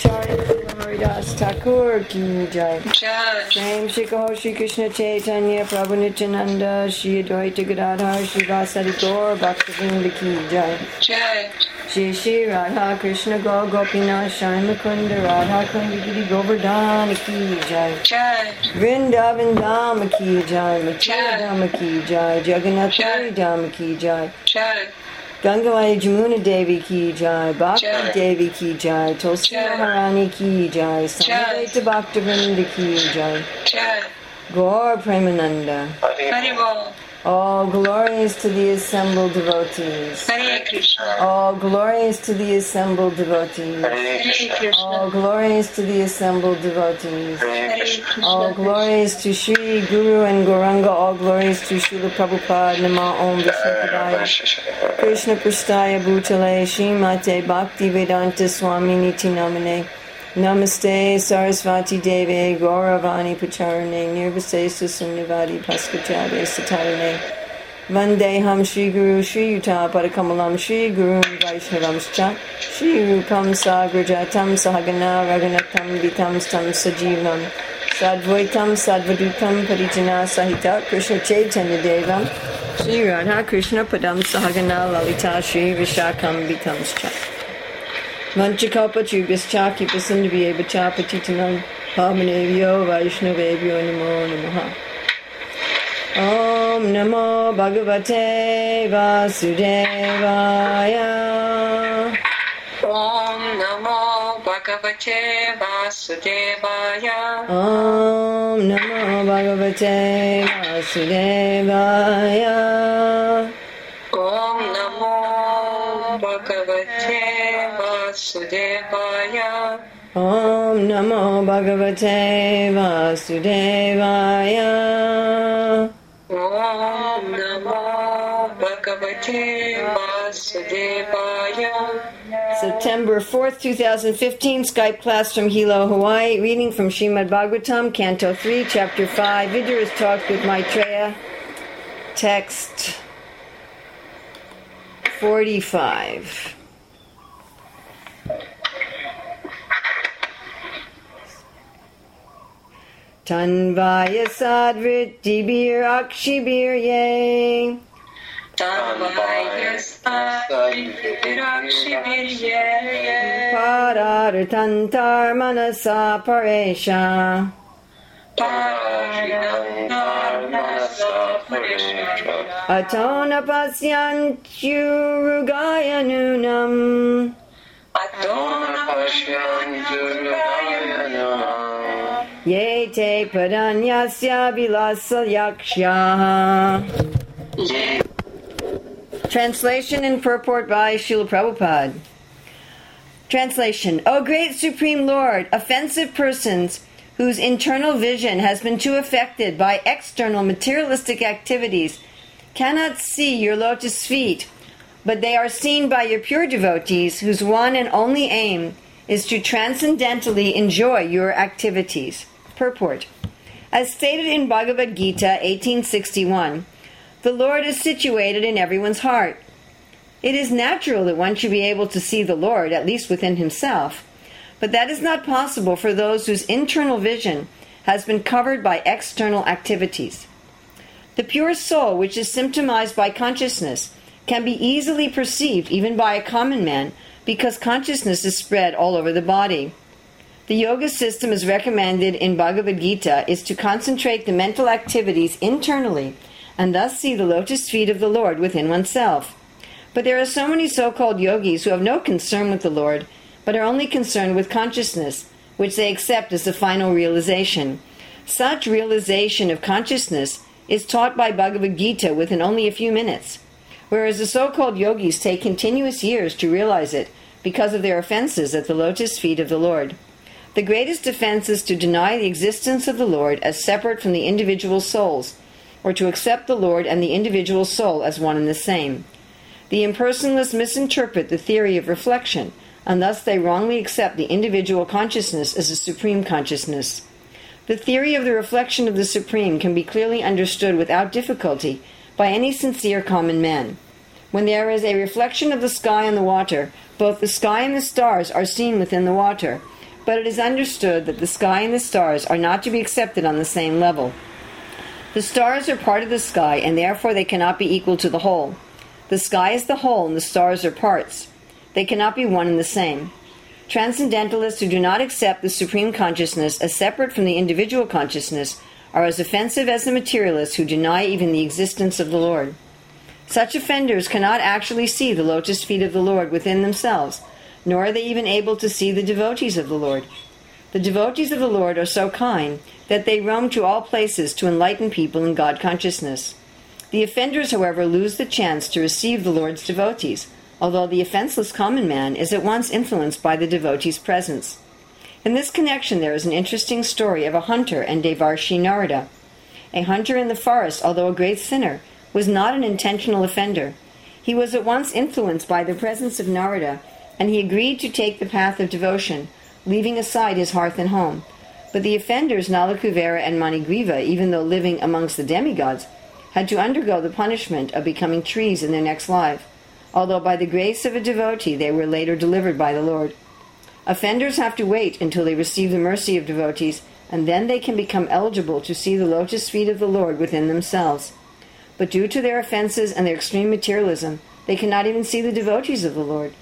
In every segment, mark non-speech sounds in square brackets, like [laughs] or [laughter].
Acharya Haridas Thakur ki jai. Same Shikaho Shri Krishna Chaitanya Prabhu Nityananda Shri Advaita Gadadhar Shri Vasari Gaur Bhaktivinoda ki jai. Jai. Shri Shri Radha Krishna Go Gopinath Shai Mukunda Radha Kundi Giri Govardhana ki jai. Jai. Vrindavan Dham ki jai. Mathura Jai. Dham ki jai. Jagannath Dham ki jai. Jai. Gangavai Jamuna Devi ki jai, Bhakti. Devi ki jai, Tulsi. Maharani ki jai, Jai. Samveta Bhaktivinoda ki jai, All glories to the assembled devotees. Hare Krishna. All glories to the assembled devotees. Hare Hare Krishna. All glories to the assembled devotees. Hare Hare Krishna. All glories to Sri Guru and Gauranga. All glories to Srila Prabhupada. Nama Om Vishnu. Krishna Prastaya Bhutale Srimate Bhakti Vedanta Swami Niti Namane Namaste Sarasvati Deve Gauravani Pacharane Nirvasesa Sunyavadi Paskachade Satarane. Vandeham Shri Guru Shri Yuta Padakamalam Shri Guru Vaishnavamscha Shri Rupam Sagrajatam Sahagana Raghunatam Vitam Stam Sajivam Sadvaitam Sadvadutam Parijana Sahita Krishna Chaitanya Devam. Shri Radha Krishna Padam Sahagana Lalita Shri Vishakam Vitamscha Vanchakalpa Chubhyascha Kipasindhavye Bacha Patitanam Pamanevyo Vaishnavevyo Namo Namaha. Om Namo Bhagavate Vasudevaya Om Namo Bhagavate Vasudevaya. Vasudevaya. Om Namo Bhagavate Vasudevaya Om Namo Bhagavate Vasudevaya. September 4th, 2015, Skype class from Hilo, Hawaii. Reading from Srimad Bhagavatam, Canto 3, Chapter 5. Vidya is talked with Maitreya. Text 45. Tanvaya sadvrittibir akshibir ye. Tanvaya Virakshibirye. Parartantar manasa paresha. Atona pasyantyurugaya nunam. Ye te padanyasya vilasa yaksha. Translation and purport by Srila Prabhupada. Translation O great Supreme Lord, offensive persons whose internal vision has been too affected by external materialistic activities cannot see your lotus feet, but they are seen by your pure devotees whose one and only aim is to transcendentally enjoy your activities. Purport As stated in Bhagavad Gita 1861, the Lord is situated in everyone's heart. It is natural that one should be able to see the Lord, at least within himself, but that is not possible for those whose internal vision has been covered by external activities. The pure soul, which is symptomized by consciousness, can be easily perceived even by a common man because consciousness is spread all over the body. The yoga system as recommended in Bhagavad Gita is to concentrate the mental activities internally and thus see the lotus feet of the Lord within oneself. But there are so many so called yogis who have no concern with the Lord, but are only concerned with consciousness, which they accept as the final realization. Such realization of consciousness is taught by Bhagavad Gita within only a few minutes, whereas the so called yogis take continuous years to realize it because of their offenses at the lotus feet of the Lord. The greatest offense is to deny the existence of the Lord as separate from the individual souls, or to accept the Lord and the individual soul as one and the same. The impersonalists misinterpret the theory of reflection, and thus they wrongly accept the individual consciousness as a supreme consciousness. The theory of the reflection of the Supreme can be clearly understood without difficulty by any sincere common man. When there is a reflection of the sky on the water, both the sky and the stars are seen within the water, but it is understood that the sky and the stars are not to be accepted on the same level. The stars are part of the sky, and therefore they cannot be equal to the whole. The sky is the whole, and the stars are parts. They cannot be one and the same. Transcendentalists who do not accept the supreme consciousness as separate from the individual consciousness are as offensive as the materialists who deny even the existence of the Lord. Such offenders cannot actually see the lotus feet of the Lord within themselves, nor are they even able to see the devotees of the Lord. The devotees of the Lord are so kind that they roam to all places to enlighten people in God consciousness. The offenders, however, lose the chance to receive the Lord's devotees, although the offenseless common man is at once influenced by the devotee's presence. In this connection, there is an interesting story of a hunter and Devarshi Narada. A hunter in the forest, although a great sinner, was not an intentional offender. He was at once influenced by the presence of Narada, and he agreed to take the path of devotion, leaving aside his hearth and home. But the offenders, Nalakuvera and Manigriva, even though living amongst the demigods, had to undergo the punishment of becoming trees in their next life, although by the grace of a devotee they were later delivered by the Lord. Offenders have to wait until they receive the mercy of devotees, and then they can become eligible to see the lotus feet of the Lord within themselves. But due to their offenses and their extreme materialism, they cannot even see the devotees of the Lord.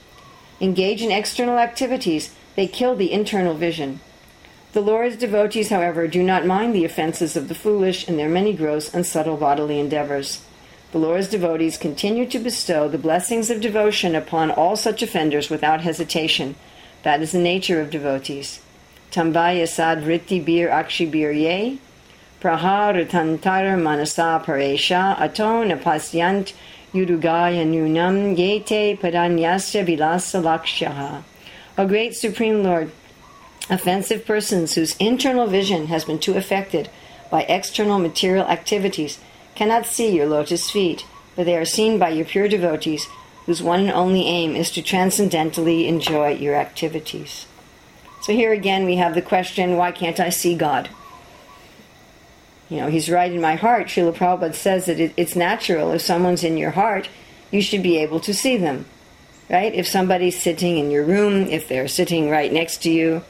Engage in external activities, they kill the internal vision. The Lord's devotees, however, do not mind the offenses of the foolish in their many gross and subtle bodily endeavors. The Lord's devotees continue to bestow the blessings of devotion upon all such offenders without hesitation, that is the nature of devotees. Tambaya sad vritti bir akshibir ye, praharatantar manasa paresha ato napasyant yudugaya nunam yete padanyasya vilasa lakshaha. O great Supreme Lord, offensive persons whose internal vision has been too affected by external material activities cannot see your lotus feet, but they are seen by your pure devotees whose one and only aim is to transcendentally enjoy your activities. So here again we have the question why can't I see God? You know, He's right in my heart. Srila Prabhupada says that it, it's natural. If someone's in your heart, you should be able to see them. Right? If somebody's sitting in your room, if they're sitting right next to you,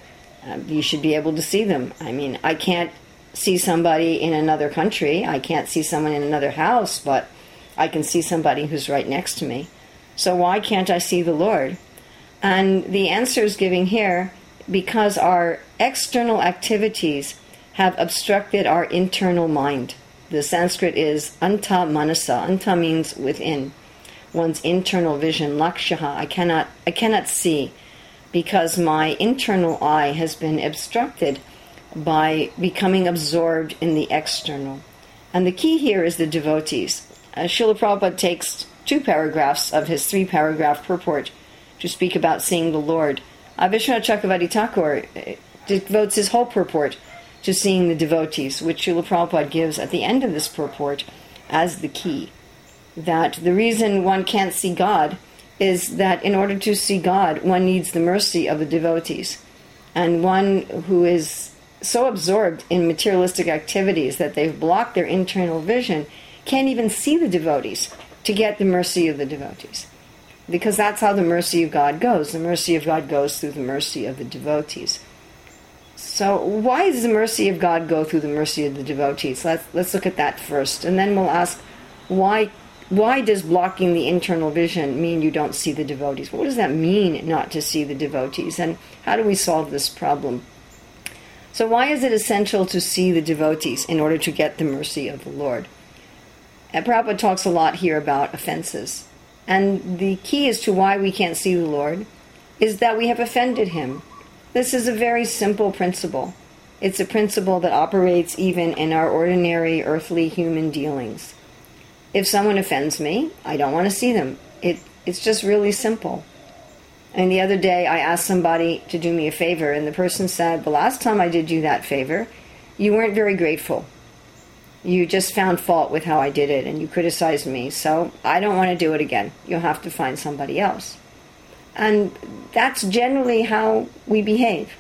uh, you should be able to see them. I mean, I can't see somebody in another country, I can't see someone in another house, but I can see somebody who's right next to me. So why can't I see the Lord? And the answer is giving here because our external activities have obstructed our internal mind. The Sanskrit is anta manasa. Anta means within. One's internal vision, lakshaha. I cannot I cannot see because my internal eye has been obstructed by becoming absorbed in the external. And the key here is the devotees. Uh, Srila Prabhupada takes two paragraphs of his three paragraph purport to speak about seeing the Lord. Avishwanath Chakravarti Thakur uh, devotes his whole purport to seeing the devotees, which Srila Prabhupada gives at the end of this purport as the key. That the reason one can't see God is that in order to see God, one needs the mercy of the devotees. And one who is so absorbed in materialistic activities that they've blocked their internal vision can't even see the devotees to get the mercy of the devotees. Because that's how the mercy of God goes. The mercy of God goes through the mercy of the devotees. So why does the mercy of God go through the mercy of the devotees? Let's let's look at that first, and then we'll ask why why does blocking the internal vision mean you don't see the devotees? What does that mean not to see the devotees? And how do we solve this problem? So why is it essential to see the devotees in order to get the mercy of the Lord? And Prabhupada talks a lot here about offenses. And the key as to why we can't see the Lord is that we have offended him. This is a very simple principle. It's a principle that operates even in our ordinary earthly human dealings. If someone offends me, I don't want to see them. It, it's just really simple. And the other day, I asked somebody to do me a favor, and the person said, The last time I did you that favor, you weren't very grateful you just found fault with how I did it and you criticized me. So I don't want to do it again. You'll have to find somebody else. And that's generally how we behave.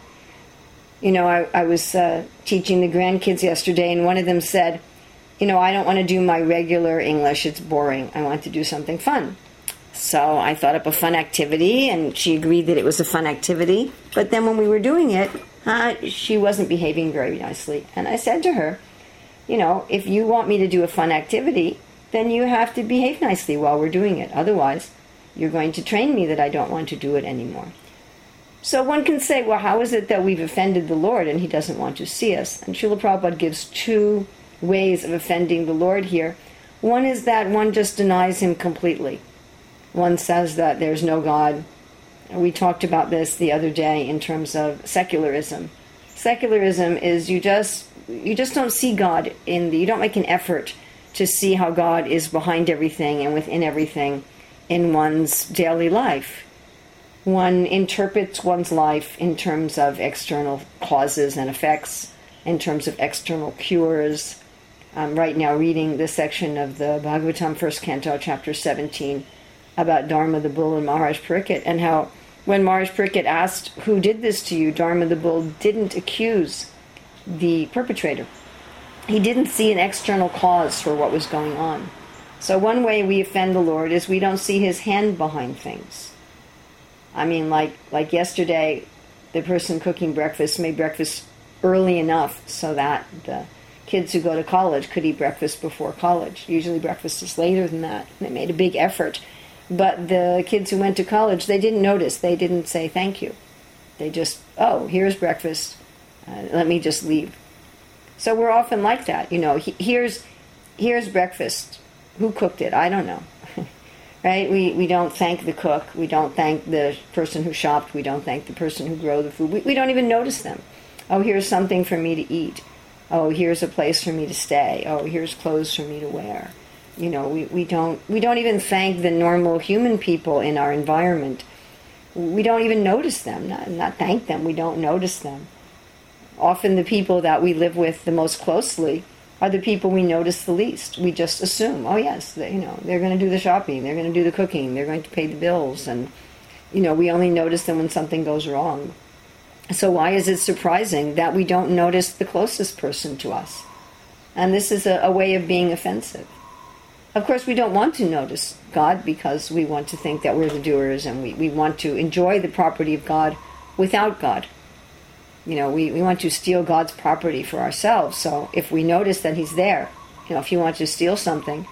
You know, I, I was uh, teaching the grandkids yesterday, and one of them said, You know, I don't want to do my regular English, it's boring. I want to do something fun. So I thought up a fun activity, and she agreed that it was a fun activity. But then when we were doing it, uh, she wasn't behaving very nicely. And I said to her, You know, if you want me to do a fun activity, then you have to behave nicely while we're doing it. Otherwise, you're going to train me that I don't want to do it anymore. So one can say, well, how is it that we've offended the Lord and he doesn't want to see us? And Srila Prabhupada gives two ways of offending the Lord here. One is that one just denies him completely. One says that there's no God. We talked about this the other day in terms of secularism. Secularism is you just you just don't see God in the you don't make an effort to see how God is behind everything and within everything in one's daily life. One interprets one's life in terms of external causes and effects, in terms of external cures. I'm right now reading this section of the Bhagavatam, first canto, chapter 17, about Dharma the bull and Maharaj Pariksit, and how when Maharaj Pariksit asked, Who did this to you? Dharma the bull didn't accuse the perpetrator he didn't see an external cause for what was going on. So one way we offend the Lord is we don't see his hand behind things. I mean like like yesterday the person cooking breakfast made breakfast early enough so that the kids who go to college could eat breakfast before college. Usually breakfast is later than that. They made a big effort. But the kids who went to college, they didn't notice. They didn't say thank you. They just, oh, here's breakfast. Uh, let me just leave. So we're often like that. You know, he, here's here's breakfast. Who cooked it? I don't know. [laughs] right? We we don't thank the cook. We don't thank the person who shopped. We don't thank the person who grow the food. We, we don't even notice them. Oh, here's something for me to eat. Oh, here's a place for me to stay. Oh, here's clothes for me to wear. You know, we, we don't we don't even thank the normal human people in our environment. We don't even notice them. Not, not thank them. We don't notice them often the people that we live with the most closely are the people we notice the least. We just assume, oh yes, they, you know, they're going to do the shopping, they're going to do the cooking, they're going to pay the bills, and you know, we only notice them when something goes wrong. So why is it surprising that we don't notice the closest person to us? And this is a, a way of being offensive. Of course, we don't want to notice God because we want to think that we're the doers and we, we want to enjoy the property of God without God you know, we, we want to steal God's property for ourselves. So if we notice that He's there, you know, if you want to steal something,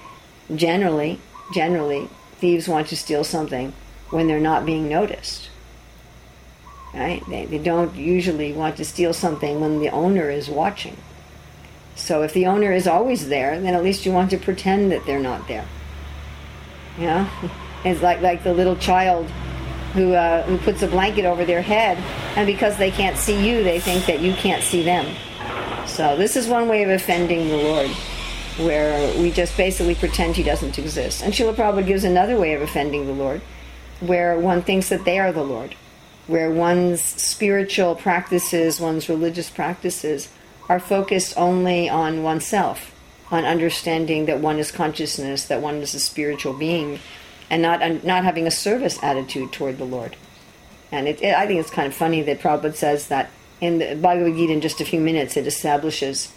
generally, generally, thieves want to steal something when they're not being noticed. Right? They, they don't usually want to steal something when the owner is watching. So if the owner is always there, then at least you want to pretend that they're not there. Know? [laughs] It's like, like the little child who, uh, who puts a blanket over their head, and because they can't see you, they think that you can't see them. So this is one way of offending the Lord, where we just basically pretend He doesn't exist. And Srila Prabhupada gives another way of offending the Lord, where one thinks that they are the Lord, where one's spiritual practices, one's religious practices, are focused only on oneself, on understanding that one is consciousness, that one is a spiritual being, and not not having a service attitude toward the Lord. And it, it, I think it's kind of funny that Prabhupada says that in the Bhagavad Gita, in just a few minutes, it establishes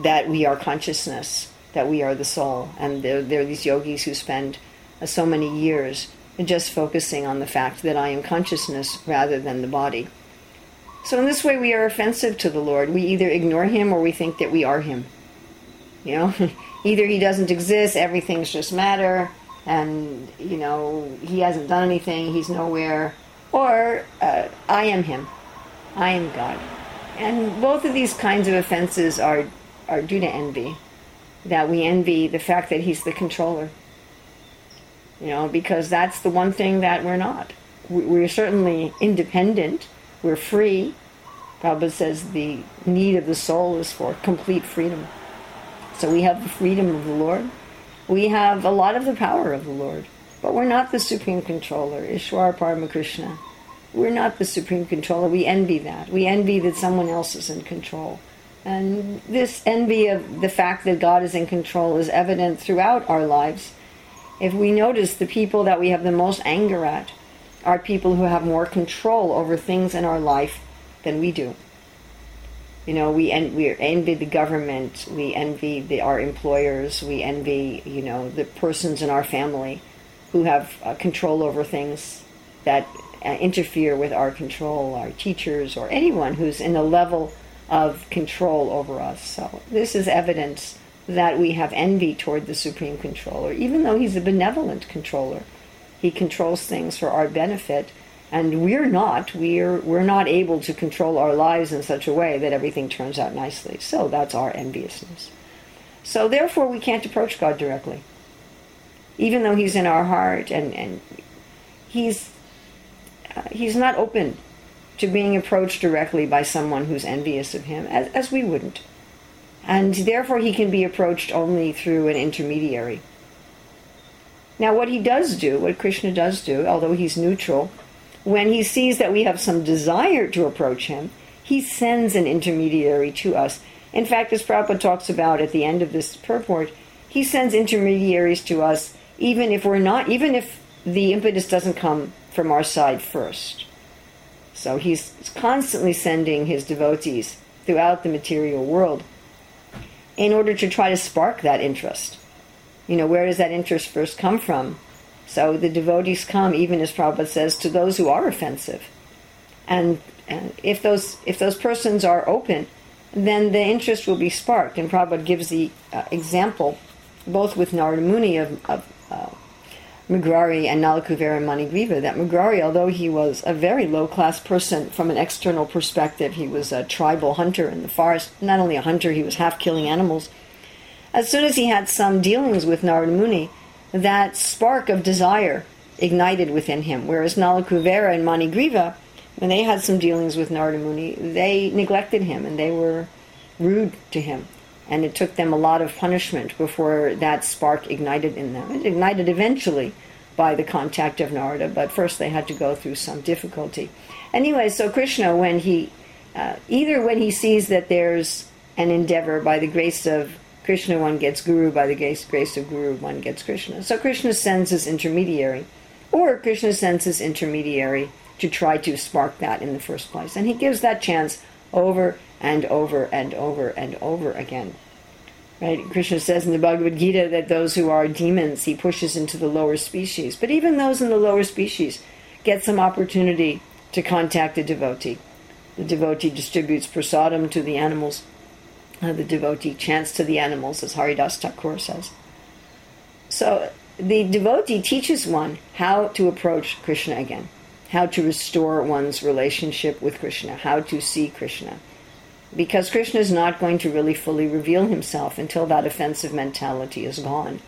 that we are consciousness, that we are the soul, and there, there are these yogis who spend uh, so many years just focusing on the fact that I am consciousness rather than the body. So in this way, we are offensive to the Lord. We either ignore Him or we think that we are Him. You know, [laughs] either He doesn't exist, everything's just matter, and you know he hasn't done anything he's nowhere. Or uh, i am him. I am god. And both of these kinds of offenses are are due to envy. That we envy the fact that he's the controller. You know because that's the one thing that we're not. We're certainly independent. We're free. Prabhupada says the need of the soul is for complete freedom. So we have the freedom of the lord we have a lot of the power of the Lord, but we're not the supreme controller, Ishwar Paramakrishna. We're not the supreme controller. We envy that. We envy that someone else is in control. And this envy of the fact that God is in control is evident throughout our lives. If we notice the people that we have the most anger at are people who have more control over things in our life than we do. You know, we en- we envy the government, we envy the, our employers, we envy you know the persons in our family who have uh, control over things that uh, interfere with our control, our teachers, or anyone who's in a level of control over us. So this is evidence that we have envy toward the supreme controller, even though he's a benevolent controller. He controls things for our benefit, and we're not. We're we're not able to control our lives in such a way that everything turns out nicely. So that's our enviousness. So therefore, we can't approach God directly, even though He's in our heart, and and He's uh, He's not open to being approached directly by someone who's envious of Him, as, as we wouldn't and therefore he can be approached only through an intermediary. Now, what he does do, what Krishna does do, although he's neutral, when he sees that we have some desire to approach him, he sends an intermediary to us. In fact, as Prabhupada talks about at the end of this purport, he sends intermediaries to us even if we're not, even if the impetus doesn't come from our side first. So he's constantly sending his devotees throughout the material world in order to try to spark that interest. You know, where does that interest first come from? So the devotees come, even as Prabhupada says, to those who are offensive. And, and if those if those persons are open, then the interest will be sparked. And Prabhupada gives the uh, example, both with Narada Muni of, of uh, Mrigari and Nalakuvera Manigriva, that Mrigari, although he was a very low class person from an external perspective, he was a tribal hunter in the forest. Not only a hunter, he was half killing animals. As soon as he had some dealings with Narada Muni, that spark of desire ignited within him. Whereas Nalakuvera and Manigriva, when they had some dealings with Narada Muni, they neglected him and they were rude to him and it took them a lot of punishment before that spark ignited in them. It ignited eventually by the contact of Narada, but first they had to go through some difficulty. Anyway, so Krishna, when he uh, either when he sees that there's an endeavor by the grace of Krishna, one gets Guru, by the grace, of Guru, one gets Krishna. So Krishna sends his intermediary, or Krishna sends his intermediary to try to spark that in the first place. And he gives that chance over and over and over and over again. Right? Krishna says in the Bhagavad Gita that those who are demons he pushes into the lower species. But even those in the lower species get some opportunity to contact a devotee. The devotee distributes prasadam to the animals. Uh, the devotee chants to the animals, as Haridas Thakur says. So the devotee teaches one how to approach Krishna again, how to restore one's relationship with Krishna, how to see Krishna because Krishna is not going to really fully reveal himself until that offensive mentality is gone.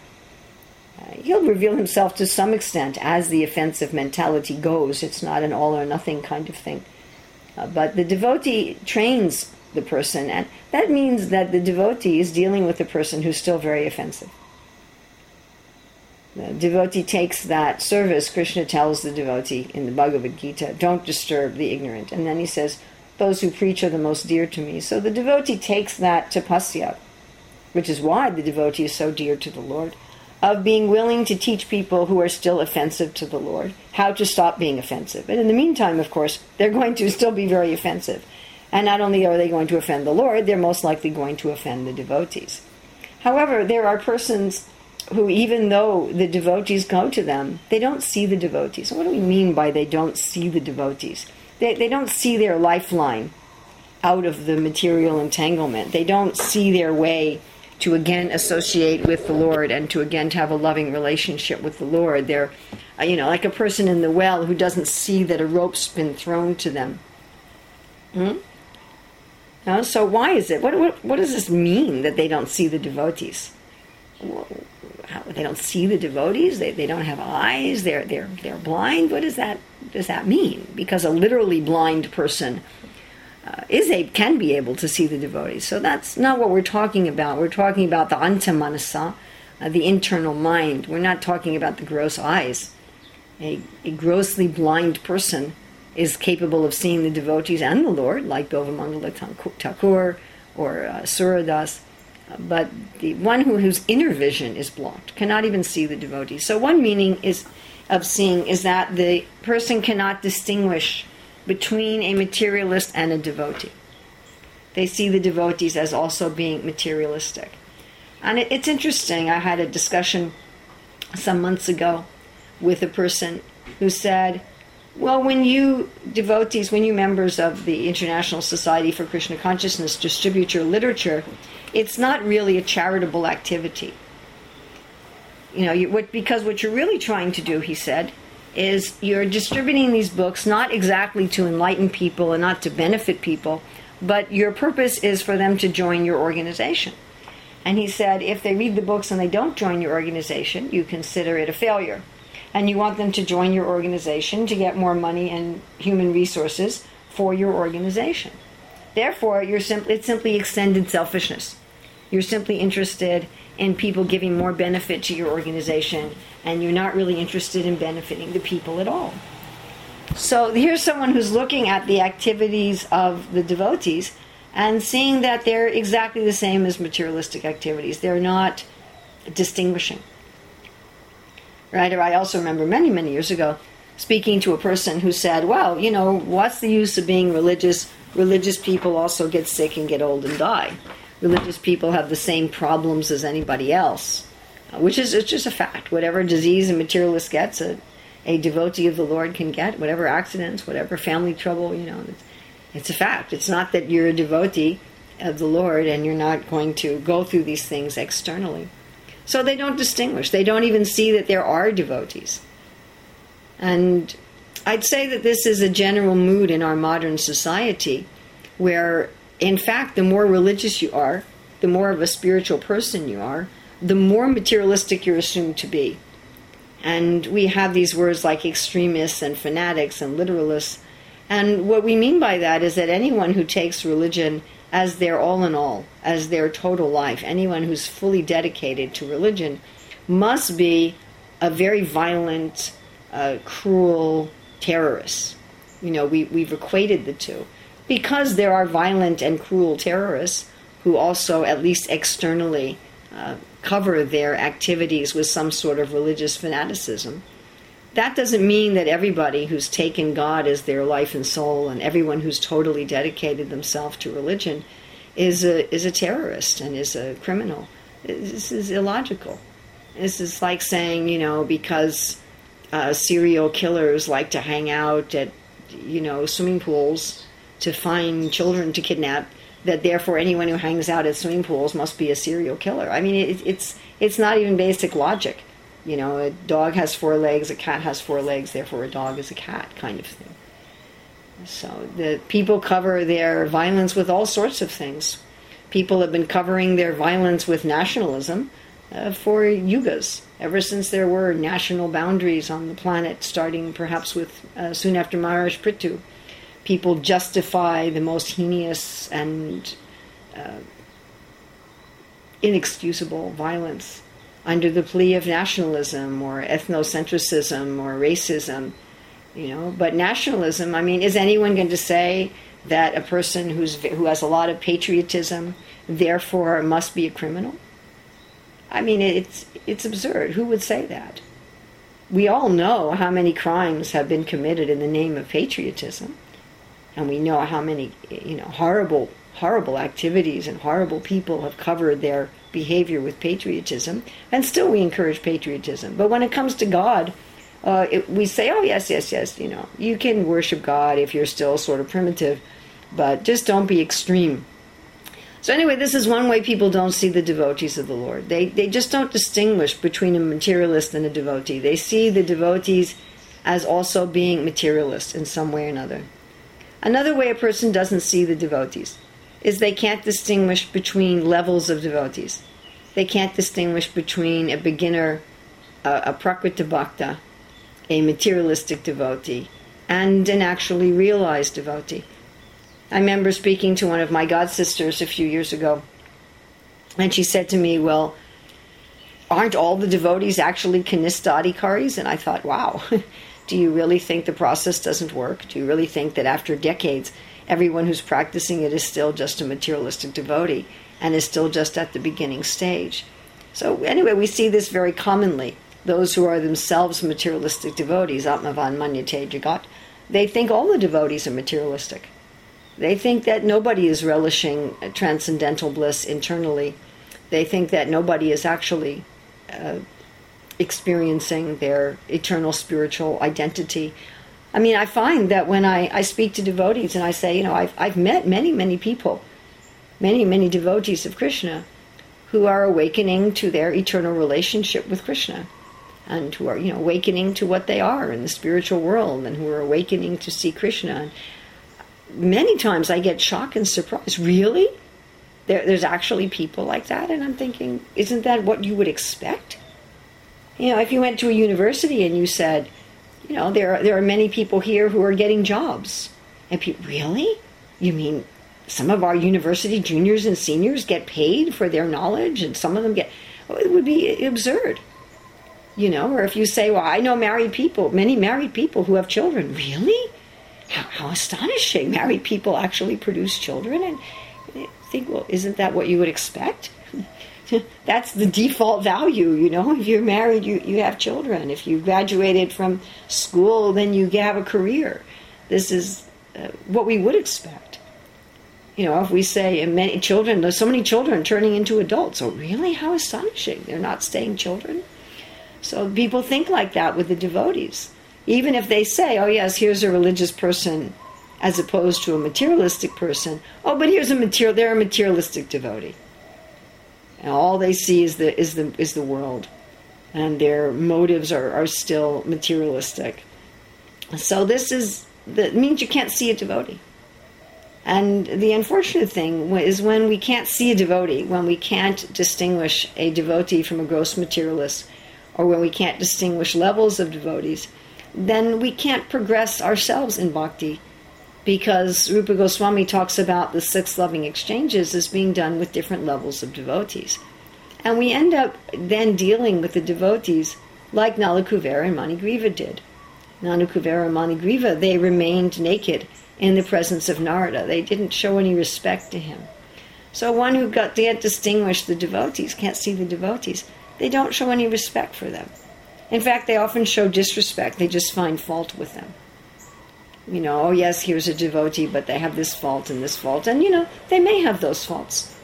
Uh, he'll reveal himself to some extent as the offensive mentality goes. It's not an all or nothing kind of thing. Uh, but the devotee trains the person, and that means that the devotee is dealing with a person who's still very offensive. The devotee takes that service. Krishna tells the devotee in the Bhagavad Gita, don't disturb the ignorant. And then he says, those who preach are the most dear to me. So the devotee takes that tapasya, which is why the devotee is so dear to the Lord, of being willing to teach people who are still offensive to the Lord how to stop being offensive. And in the meantime, of course, they're going to still be very offensive. And not only are they going to offend the Lord, they're most likely going to offend the devotees. However, there are persons who, even though the devotees go to them, they don't see the devotees. What do we mean by they don't see the devotees? they, they don't see their lifeline out of the material entanglement. They don't see their way to again associate with the Lord and to again to have a loving relationship with the Lord. They're, uh, you know, like a person in the well who doesn't see that a rope's been thrown to them. Hmm? So why is it? What, what, what does this mean that they don't see the devotees? How, they don't see the devotees. They, they don't have eyes. They're they're they're blind. What does that does that mean? Because a literally blind person uh, is a can be able to see the devotees. So that's not what we're talking about. We're talking about the antamanasa, uh, the internal mind. We're not talking about the gross eyes. A, a grossly blind person is capable of seeing the devotees and the Lord, like Bilvamangala Thakur or uh, Suradas. But the one who, whose inner vision is blocked cannot even see the devotees. So one meaning is of seeing is that the person cannot distinguish between a materialist and a devotee. They see the devotees as also being materialistic. And it, it's interesting, I had a discussion some months ago with a person who said, well, when you devotees, when you members of the International Society for Krishna Consciousness distribute your literature, it's not really a charitable activity. You know, you, what, because what you're really trying to do, he said, is you're distributing these books not exactly to enlighten people and not to benefit people, but your purpose is for them to join your organization. And he said, if they read the books and they don't join your organization, you consider it a failure. And you want them to join your organization to get more money and human resources for your organization. Therefore, you're it's simply extended selfishness. You're simply interested in people giving more benefit to your organization, and you're not really interested in benefiting the people at all. So here's someone who's looking at the activities of the devotees and seeing that they're exactly the same as materialistic activities. They're not distinguishing. Right? Or I also remember many, many years ago speaking to a person who said, Well, you know, what's the use of being religious? Religious people also get sick and get old and die. Religious people have the same problems as anybody else, uh, which is it's just a fact. Whatever disease a materialist gets, a, a devotee of the Lord can get, whatever accidents, whatever family trouble, you know, it's, it's a fact. It's not that you're a devotee of the Lord and you're not going to go through these things externally. So they don't distinguish. They don't even see that there are devotees. And I'd say that this is a general mood in our modern society where, in fact, the more religious you are, the more of a spiritual person you are, the more materialistic you're assumed to be. And we have these words like extremists and fanatics and literalists and what we mean by that is that anyone who takes religion as their all in all, as their total life, anyone who's fully dedicated to religion, must be a very violent, uh, cruel terrorist. You know, we, we've equated the two. Because there are violent and cruel terrorists who also, at least externally, uh, cover their activities with some sort of religious fanaticism that doesn't mean that everybody who's taken God as their life and soul and everyone who's totally dedicated themselves to religion is a is a terrorist and is a criminal. This is illogical. This is like saying, you know, because uh, serial killers like to hang out at, you know, swimming pools to find children to kidnap, that therefore anyone who hangs out at swimming pools must be a serial killer. I mean, it, it's it's not even basic logic you know, a dog has four legs, a cat has four legs, therefore a dog is a cat, kind of thing. So the people cover their violence with all sorts of things. People have been covering their violence with nationalism uh, for yugas, ever since there were national boundaries on the planet, starting perhaps with uh, soon after Maharaj Prithu. People justify the most heinous and uh, inexcusable violence under the plea of nationalism or ethnocentrism or racism, you know. But nationalism, I mean, is anyone going to say that a person who's who has a lot of patriotism therefore must be a criminal? I mean, it's it's absurd. Who would say that? We all know how many crimes have been committed in the name of patriotism, and we know how many you know horrible horrible activities and horrible people have covered their behavior with patriotism, and still we encourage patriotism. But when it comes to God, uh, it, we say, oh, yes, yes, yes, you know, you can worship God if you're still sort of primitive, but just don't be extreme. So, anyway, this is one way people don't see the devotees of the Lord. They, they just don't distinguish between a materialist and a devotee. They see the devotees as also being materialist in some way or another. Another way a person doesn't see the devotees is they can't distinguish between levels of devotees. They can't distinguish between a beginner, a, a bhakta, a materialistic devotee, and an actually realized devotee. I remember speaking to one of my god sisters a few years ago, and she said to me, Well, aren't all the devotees actually kanista adhikaris? And I thought, wow, [laughs] do you really think the process doesn't work? Do you really think that after decades everyone who's practicing it is still just a materialistic devotee and is still just at the beginning stage. So, anyway, we see this very commonly. Those who are themselves materialistic devotees, Atmavan Manyate Jagat, they think all the devotees are materialistic. They think that nobody is relishing transcendental bliss internally. They think that nobody is actually uh, experiencing their eternal spiritual identity. I mean, I find that when I, I speak to devotees and I say, you know, I've, I've met many, many people, many, many devotees of Krishna who are awakening to their eternal relationship with Krishna and who are, you know, awakening to what they are in the spiritual world and who are awakening to see Krishna. And many times I get shocked and surprised. Really? There, there's actually people like that? And I'm thinking, isn't that what you would expect? You know, if you went to a university and you said, you know, there are, there are many people here who are getting jobs. And people, really? You mean some of our university juniors and seniors get paid for their knowledge and some of them get, oh, it would be absurd. You know, or if you say, well, I know married people, many married people who have children. Really? How, how astonishing. Married people actually produce children. And I think, well, isn't that what you would expect? [laughs] that's the default value, you know. If you're married, you, you have children. If you graduated from school, then you have a career. This is uh, what we would expect. You know, if we say many children, there's so many children turning into adults. Oh, really? How astonishing! They're not staying children. So people think like that with the devotees. Even if they say, "Oh yes, here's a religious person," as opposed to a materialistic person. Oh, but here's a material. They're a materialistic devotee and all they see is the is the is the world, and their motives are, are still materialistic. So this is that means you can't see a devotee. And the unfortunate thing is when we can't see a devotee, when we can't distinguish a devotee from a gross materialist, or when we can't distinguish levels of devotees, then we can't progress ourselves in bhakti because Rupa Goswami talks about the six loving exchanges as being done with different levels of devotees. And we end up then dealing with the devotees like Nalakuvera and Manigriva did. Nalakuvera and Manigriva, they remained naked in the presence of Narada. They didn't show any respect to him. So one who got can't distinguish the devotees, can't see the devotees, they don't show any respect for them. In fact, they often show disrespect. They just find fault with them you know, oh yes, here's a devotee, but they have this fault and this fault. And, you know, they may have those faults.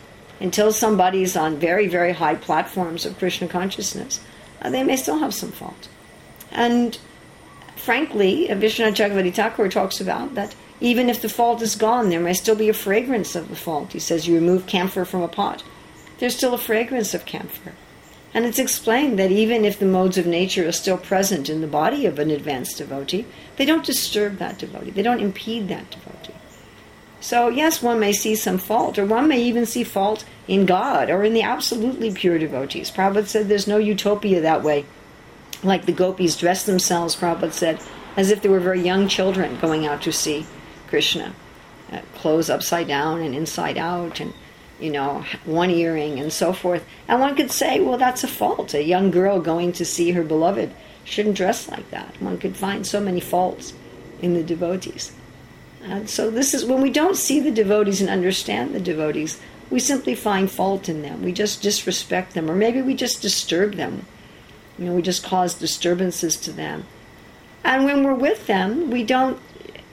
Until somebody's on very, very high platforms of Krishna consciousness, uh, they may still have some fault. And frankly, Vishwanath Chakravarti Thakur talks about that even if the fault is gone, there may still be a fragrance of the fault. He says you remove camphor from a pot, there's still a fragrance of camphor. And it's explained that even if the modes of nature are still present in the body of an advanced devotee, they don't disturb that devotee, they don't impede that devotee. So, yes, one may see some fault, or one may even see fault in God or in the absolutely pure devotees. Prabhupada said there's no utopia that way. Like the gopis dress themselves, Prabhupada said, as if they were very young children going out to see Krishna. Uh, clothes upside down and inside out, and you know, one earring and so forth. And one could say, well, that's a fault. A young girl going to see her beloved shouldn't dress like that. One could find so many faults in the devotees. And so this is when we don't see the devotees and understand the devotees, we simply find fault in them. We just disrespect them, or maybe we just disturb them. You know, we just cause disturbances to them. And when we're with them, we don't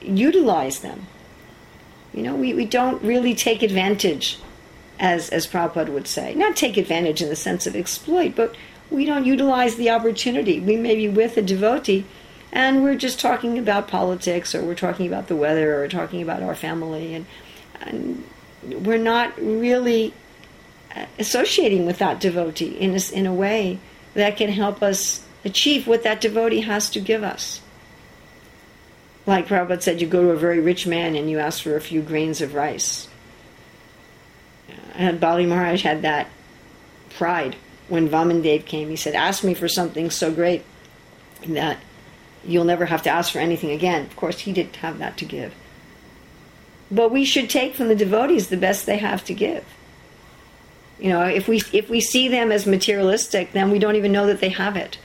utilize them. You know, we, we don't really take advantage as as Prabhupada would say. Not take advantage in the sense of exploit, but we don't utilize the opportunity. We may be with a devotee and we're just talking about politics or we're talking about the weather or we're talking about our family and, and we're not really uh, associating with that devotee in a, in a way that can help us achieve what that devotee has to give us. Like Prabhupada said, you go to a very rich man and you ask for a few grains of rice Uh, and Bali Maharaj had that pride when Vamandev came. He said, Ask me for something so great that you'll never have to ask for anything again. Of course, he didn't have that to give. But we should take from the devotees the best they have to give. You know, if we if we see them as materialistic, then we don't even know that they have it.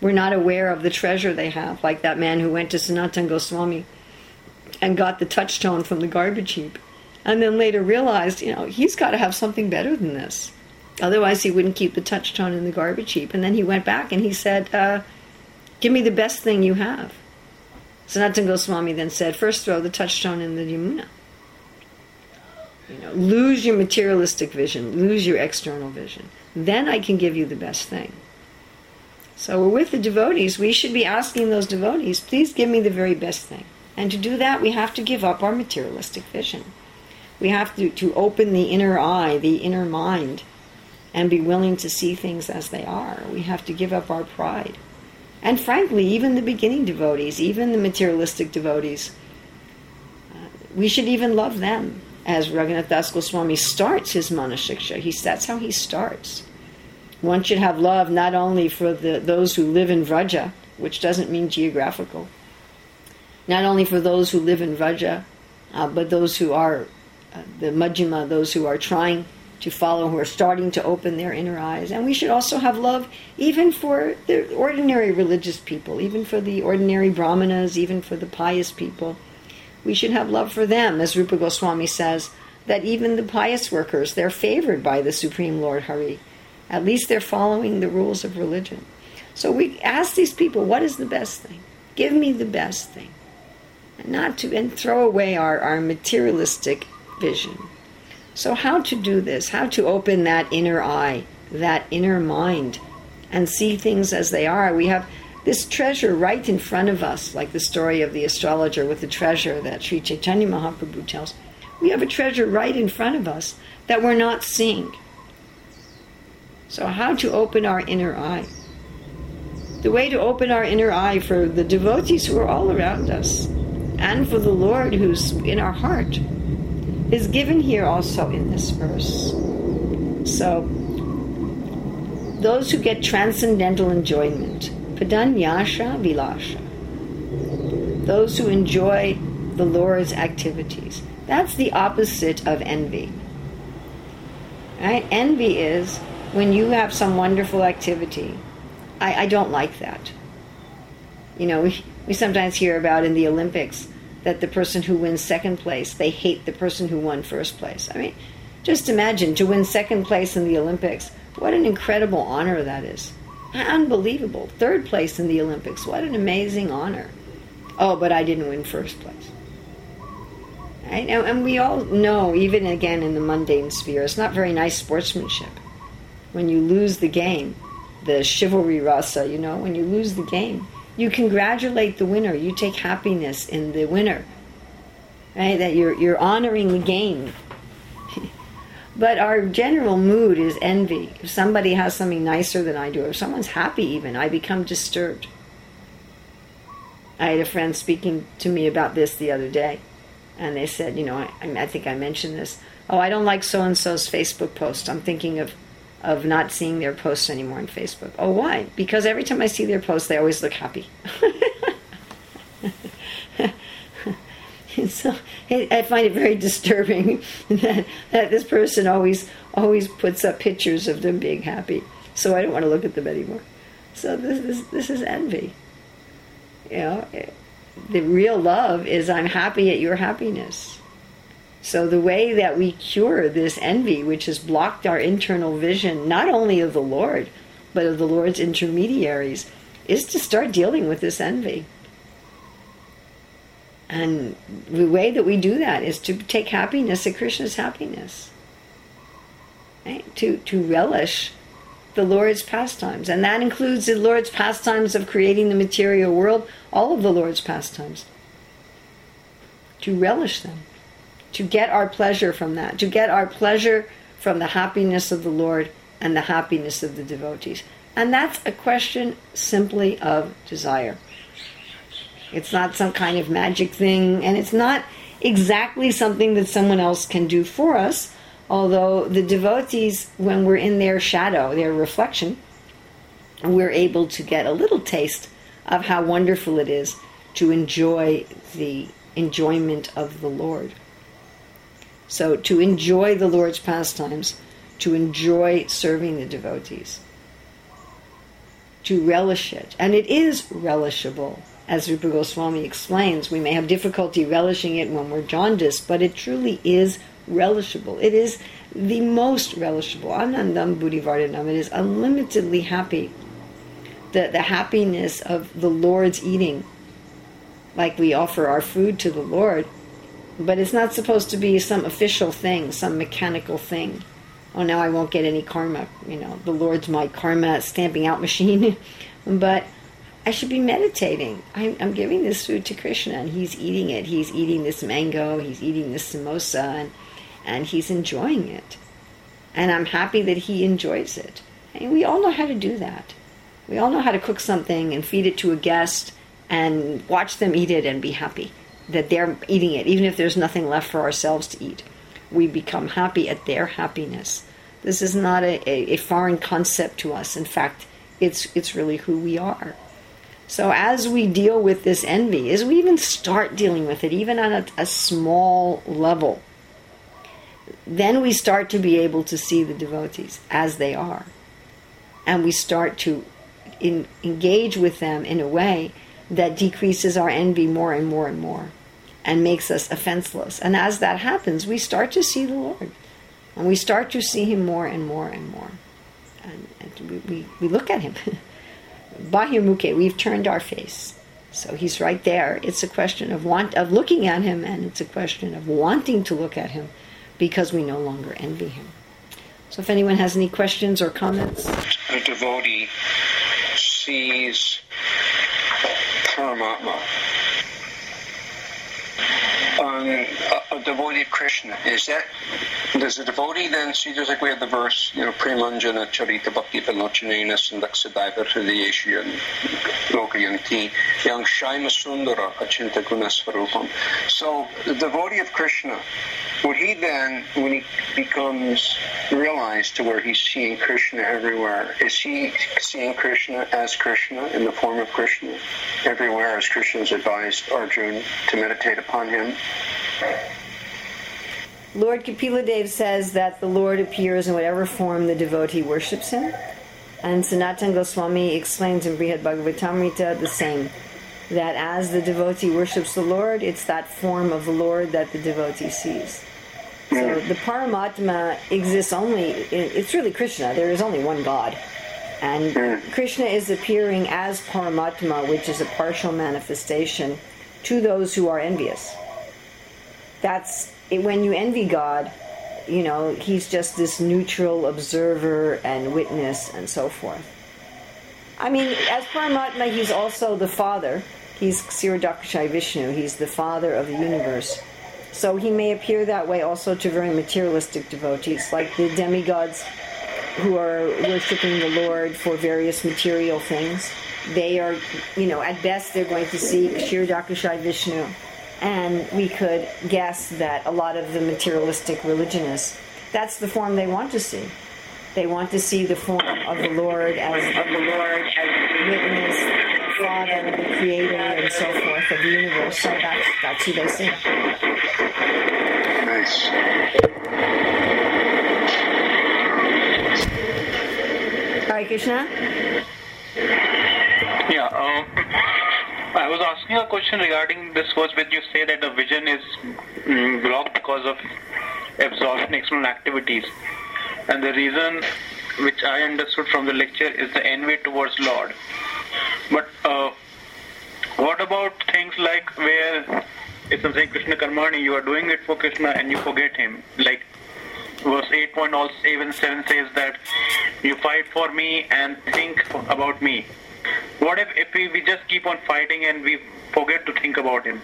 We're not aware of the treasure they have, like that man who went to Sanatan Goswami and got the touchstone from the garbage heap and then later realized, you know, he's got to have something better than this. Otherwise, he wouldn't keep the touchstone in the garbage heap. And then he went back and he said, uh, Give me the best thing you have. Sanatan Goswami then said, First throw the touchstone in the Yamuna. You know, lose your materialistic vision, lose your external vision. Then I can give you the best thing. So we're with the devotees. We should be asking those devotees, please give me the very best thing. And to do that, we have to give up our materialistic vision. We have to, to open the inner eye, the inner mind, and be willing to see things as they are. We have to give up our pride. And frankly, even the beginning devotees, even the materialistic devotees, uh, we should even love them. As Raghunath Das Goswami starts his Manashiksha, he, that's how he starts. One should have love not only for the, those who live in Vraja, which doesn't mean geographical, not only for those who live in Vraja, uh, but those who are uh, the madhyama, those who are trying to follow, who are starting to open their inner eyes. And we should also have love even for the ordinary religious people, even for the ordinary brahmanas, even for the pious people. We should have love for them, as Rupa Goswami says, that even the pious workers, they're favored by the Supreme Lord Hari. At least they're following the rules of religion. So we ask these people, what is the best thing? Give me the best thing. And not to and throw away our, our materialistic vision. So how to do this? How to open that inner eye, that inner mind, and see things as they are? We have this treasure right in front of us, like the story of the astrologer with the treasure that Sri Chaitanya Mahaprabhu tells. We have a treasure right in front of us that we're not seeing. So, how to open our inner eye? The way to open our inner eye for the devotees who are all around us and for the Lord who's in our heart is given here also in this verse. So, those who get transcendental enjoyment, padanyasha vilasha, those who enjoy the Lord's activities, that's the opposite of envy. Right? Envy is when you have some wonderful activity, I, I don't like that. You know, we, we sometimes hear about in the Olympics that the person who wins second place, they hate the person who won first place. I mean, just imagine to win second place in the Olympics. What an incredible honor that is. Unbelievable. Third place in the Olympics. What an amazing honor. Oh, but I didn't win first place. Right? And we all know, even again in the mundane sphere, it's not very nice sportsmanship when you lose the game, the chivalry rasa, you know, when you lose the game, you congratulate the winner. You take happiness in the winner. Right? That you're you're honoring the game. [laughs] but our general mood is envy. If somebody has something nicer than I do, if someone's happy even, I become disturbed. I had a friend speaking to me about this the other day, and they said, you know, I, I think I mentioned this. Oh, I don't like so and so's Facebook post. I'm thinking of of not seeing their posts anymore on Facebook. Oh, why? Because every time I see their posts, they always look happy. [laughs] so I find it very disturbing [laughs] that, that this person always always puts up pictures of them being happy. So I don't want to look at them anymore. So this this, this is envy. You know, the real love is I'm happy at your happiness. So, the way that we cure this envy, which has blocked our internal vision, not only of the Lord, but of the Lord's intermediaries, is to start dealing with this envy. And the way that we do that is to take happiness at Krishna's happiness. Right? To, to relish the Lord's pastimes. And that includes the Lord's pastimes of creating the material world, all of the Lord's pastimes. To relish them to get our pleasure from that, to get our pleasure from the happiness of the Lord and the happiness of the devotees. And that's a question simply of desire. It's not some kind of magic thing, and it's not exactly something that someone else can do for us, although the devotees, when we're in their shadow, their reflection, we're able to get a little taste of how wonderful it is to enjoy the enjoyment of the Lord. So to enjoy the Lord's pastimes, to enjoy serving the devotees, to relish it. And it is relishable. As Rupa Goswami explains, we may have difficulty relishing it when we're jaundiced, but it truly is relishable. It is the most relishable. Anandambudhi Vardhanam. It is unlimitedly happy. The, the happiness of the Lord's eating, like we offer our food to the Lord, but it's not supposed to be some official thing, some mechanical thing. Oh, now I won't get any karma. You know, the Lord's my karma stamping out machine. [laughs] but I should be meditating. I'm, I'm giving this food to Krishna and he's eating it. He's eating this mango, he's eating this samosa, and, and he's enjoying it. And I'm happy that he enjoys it. And we all know how to do that. We all know how to cook something and feed it to a guest and watch them eat it and be happy that they're eating it, even if there's nothing left for ourselves to eat. We become happy at their happiness. This is not a, a, foreign concept to us. In fact, it's, it's really who we are. So as we deal with this envy, as we even start dealing with it, even on a, a small level, then we start to be able to see the devotees as they are. And we start to in, engage with them in a way that decreases our envy more and more and more and makes us offenseless. And as that happens, we start to see the Lord. And we start to see Him more and more and more. And, and we, we, we look at Him. [laughs] Bahirmukhe, we've turned our face. So he's right there. It's a question of want of looking at him, and it's a question of wanting to look at him because we no longer envy him. So if anyone has any questions or comments. A devotee sees Paramatma. A, a devotee of Krishna. Is that does a devotee then see just like we have the verse, you know, Premanjana Charita Bhakti Panochanena Santah Sadaiva Hridayeshu and Lokayanti Yang Shaima Sundara Achintya Gunasvarupam. So the devotee of Krishna, would he then, when he becomes realized to where he's seeing Krishna everywhere, is he seeing Krishna as Krishna in the form of Krishna everywhere as Krishna's advised Arjuna to meditate upon him? Lord Kapila Dev says that the Lord appears in whatever form the devotee worships him. And Sanatan Goswami explains in Brihad Bhagavatamrita the same. That as the devotee worships the Lord, it's that form of the Lord that the devotee sees. So the Paramatma exists only, it's really Krishna. There is only one God. And Krishna is appearing as Paramatma, which is a partial manifestation to those who are envious. That's when you envy God, you know, he's just this neutral observer and witness and so forth. I mean, as Paramatma, he's also the father. He's Kshirodakashayi Vishnu. He's the father of the universe. So he may appear that way also to very materialistic devotees, like the demigods who are worshiping the Lord for various material things. They are, you know, at best they're going to see Kshirodakashayi Vishnu. And we could guess that a lot of the materialistic religionists, that's the form they want to see. They want to see the form of the Lord as of the Lord as witness, the Father, the Creator, and so forth of the universe. So that's that's who they see. Nice. Hare Krishna. Yeah, um, I was asking a question regarding this verse when you say that the vision is mm, blocked because of absorption external activities. And the reason which I understood from the lecture is the envy towards Lord. But uh, what about things like where it's saying Krishna Karmani, you are doing it for Krishna and you forget him. Like verse 8.7 says that you fight for me and think about me. What if, if we, we just keep on fighting and we forget to think about him?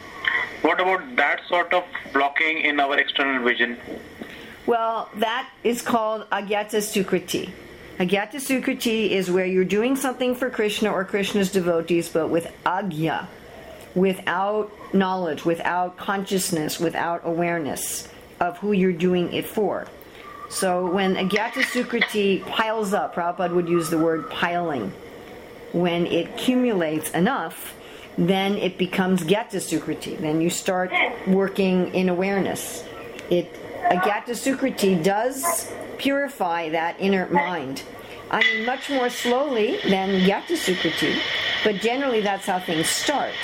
What about that sort of blocking in our external vision? Well, that is called Agyata Sukriti. Agyata Sukriti is where you're doing something for Krishna or Krishna's devotees, but with agya, without knowledge, without consciousness, without awareness of who you're doing it for. So when Agyata Sukriti piles up, Prabhupada would use the word piling. When it accumulates enough, then it becomes Gyata Sukriti. Then you start working in awareness. It Agyata Sukriti does purify that inner mind. I mean, much more slowly than Gyata Sukriti, but generally that's how things start.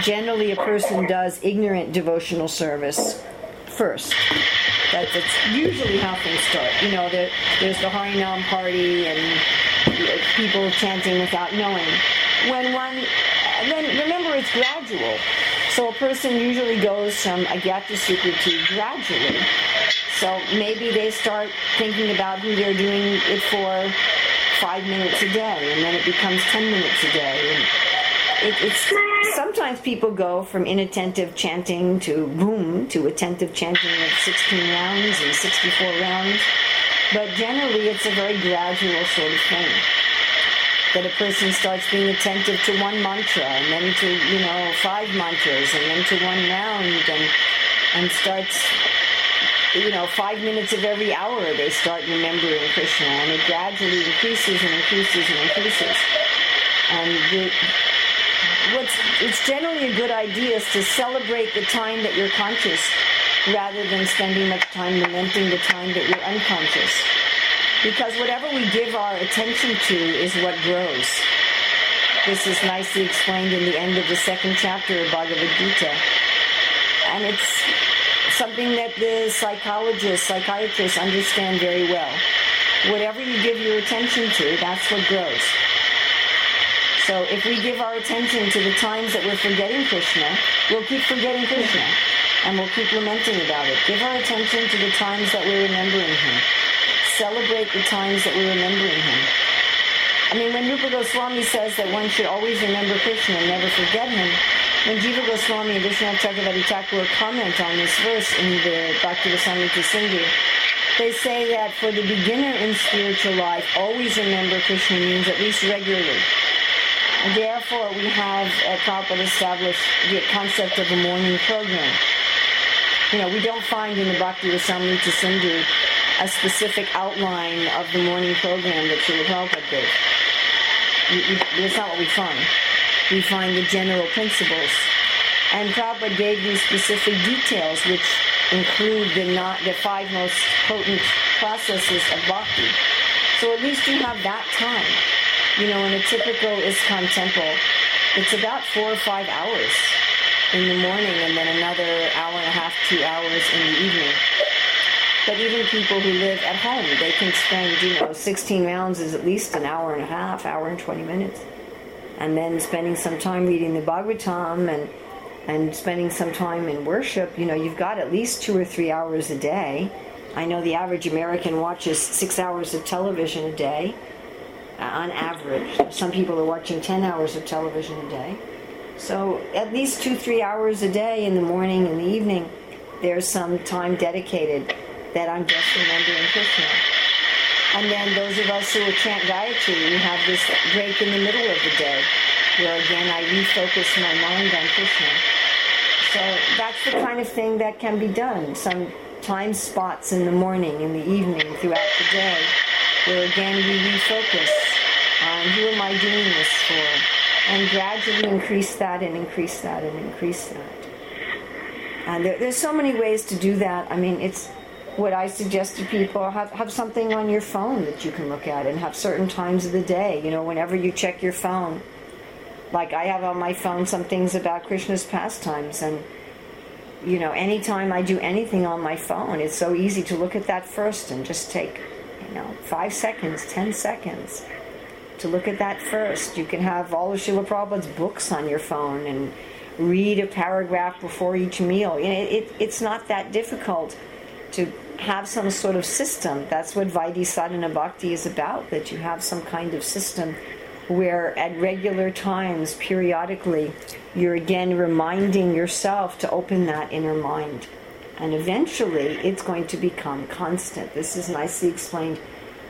Generally, a person does ignorant devotional service first. That's, that's usually how things start. You know, there, there's the Harinam party and people chanting without knowing. When one, then remember it's gradual. So a person usually goes from a Agyata Sukriti gradually. So maybe they start thinking about who they're doing it for five minutes a day, and then it becomes ten minutes a day. And it, it's sometimes people go from inattentive chanting to boom to attentive chanting of 16 rounds and 64 rounds, but generally it's a very gradual sort of thing. That a person starts being attentive to one mantra and then to you know five mantras and then to one round and and starts you know, five minutes of every hour they start remembering Krishna, and it gradually increases and increases and increases. And the, what's it's generally a good idea is to celebrate the time that you're conscious, rather than spending much time lamenting the time that you're unconscious. Because whatever we give our attention to is what grows. This is nicely explained in the end of the second chapter of Bhagavad Gita. And it's something that the psychologists, psychiatrists understand very well. Whatever you give your attention to, that's what grows. So if we give our attention to the times that we're forgetting Krishna, we'll keep forgetting Krishna. And we'll keep lamenting about it. Give our attention to the times that we're remembering him. Celebrate the times that we're remembering him. I mean, when Rupa Goswami says that one should always remember Krishna and never forget him, when Jiva Goswami and Vishwanath Chakravarti Thakur comment on this verse in the Bhakti Rasamrita Sindhu, they say that for the beginner in spiritual life, always remember Krishna means at least regularly. And therefore, we have at Prabhupada established the concept of a morning program. You know, we don't find in the Bhakti Rasamrita Sindhu a specific outline of the morning program that Srila Prabhupada did. That's not what we find we find the general principles. And Prabhupada gave these specific details, which include the, not, the five most potent processes of bhakti. So at least you have that time. You know, in a typical ISKCON temple, it's about four or five hours in the morning and then another hour and a half, two hours in the evening. But even people who live at home, they can spend, you know, 16 rounds is at least an hour and a half, hour and 20 minutes and then spending some time reading the Bhagavatam and and spending some time in worship, you know, you've got at least two or three hours a day. I know the average American watches six hours of television a day, uh, on average. Some people are watching 10 hours of television a day. So at least two, three hours a day in the morning and the evening, there's some time dedicated that I'm just remembering Krishna. And then those of us who chant Gayatri, we have this break in the middle of the day where again I refocus my mind on Krishna. So that's the kind of thing that can be done. Some time spots in the morning, in the evening, throughout the day, where again we refocus on who am I doing this for? And gradually increase that and increase that and increase that. And there, there's so many ways to do that. I mean, it's what I suggest to people have, have something on your phone that you can look at and have certain times of the day. You know, whenever you check your phone, like I have on my phone some things about Krishna's pastimes, and you know, anytime I do anything on my phone, it's so easy to look at that first and just take, you know, five seconds, ten seconds to look at that first. You can have all of Srila Prabhupada's books on your phone and read a paragraph before each meal. You know, it, it, it's not that difficult to have some sort of system. That's what Vaidhi Sadhana Bhakti is about, that you have some kind of system where at regular times, periodically, you're again reminding yourself to open that inner mind. And eventually, it's going to become constant. This is nicely explained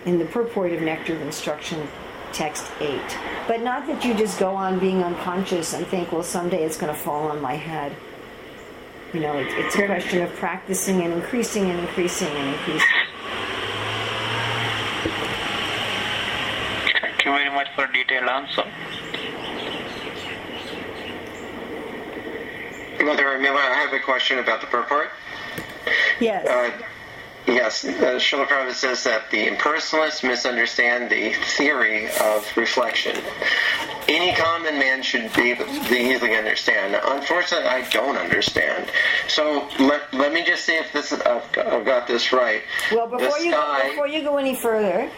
in the purport of Nectar of Instruction, text 8. But not that you just go on being unconscious and think, well, someday it's going to fall on my head. You know, it, it's a question of practicing and increasing and increasing and increasing. Thank you very much for a detailed answer. Mother Urmila, I have a question about the purport. Yes. Uh, yes, uh, Srila Prabhupada says that the impersonalists misunderstand the theory of reflection. Any common man should be able to easily understand. Unfortunately, I don't understand. So let, let me just see if this I've, I've got this right. Well, before you go, before you go any further,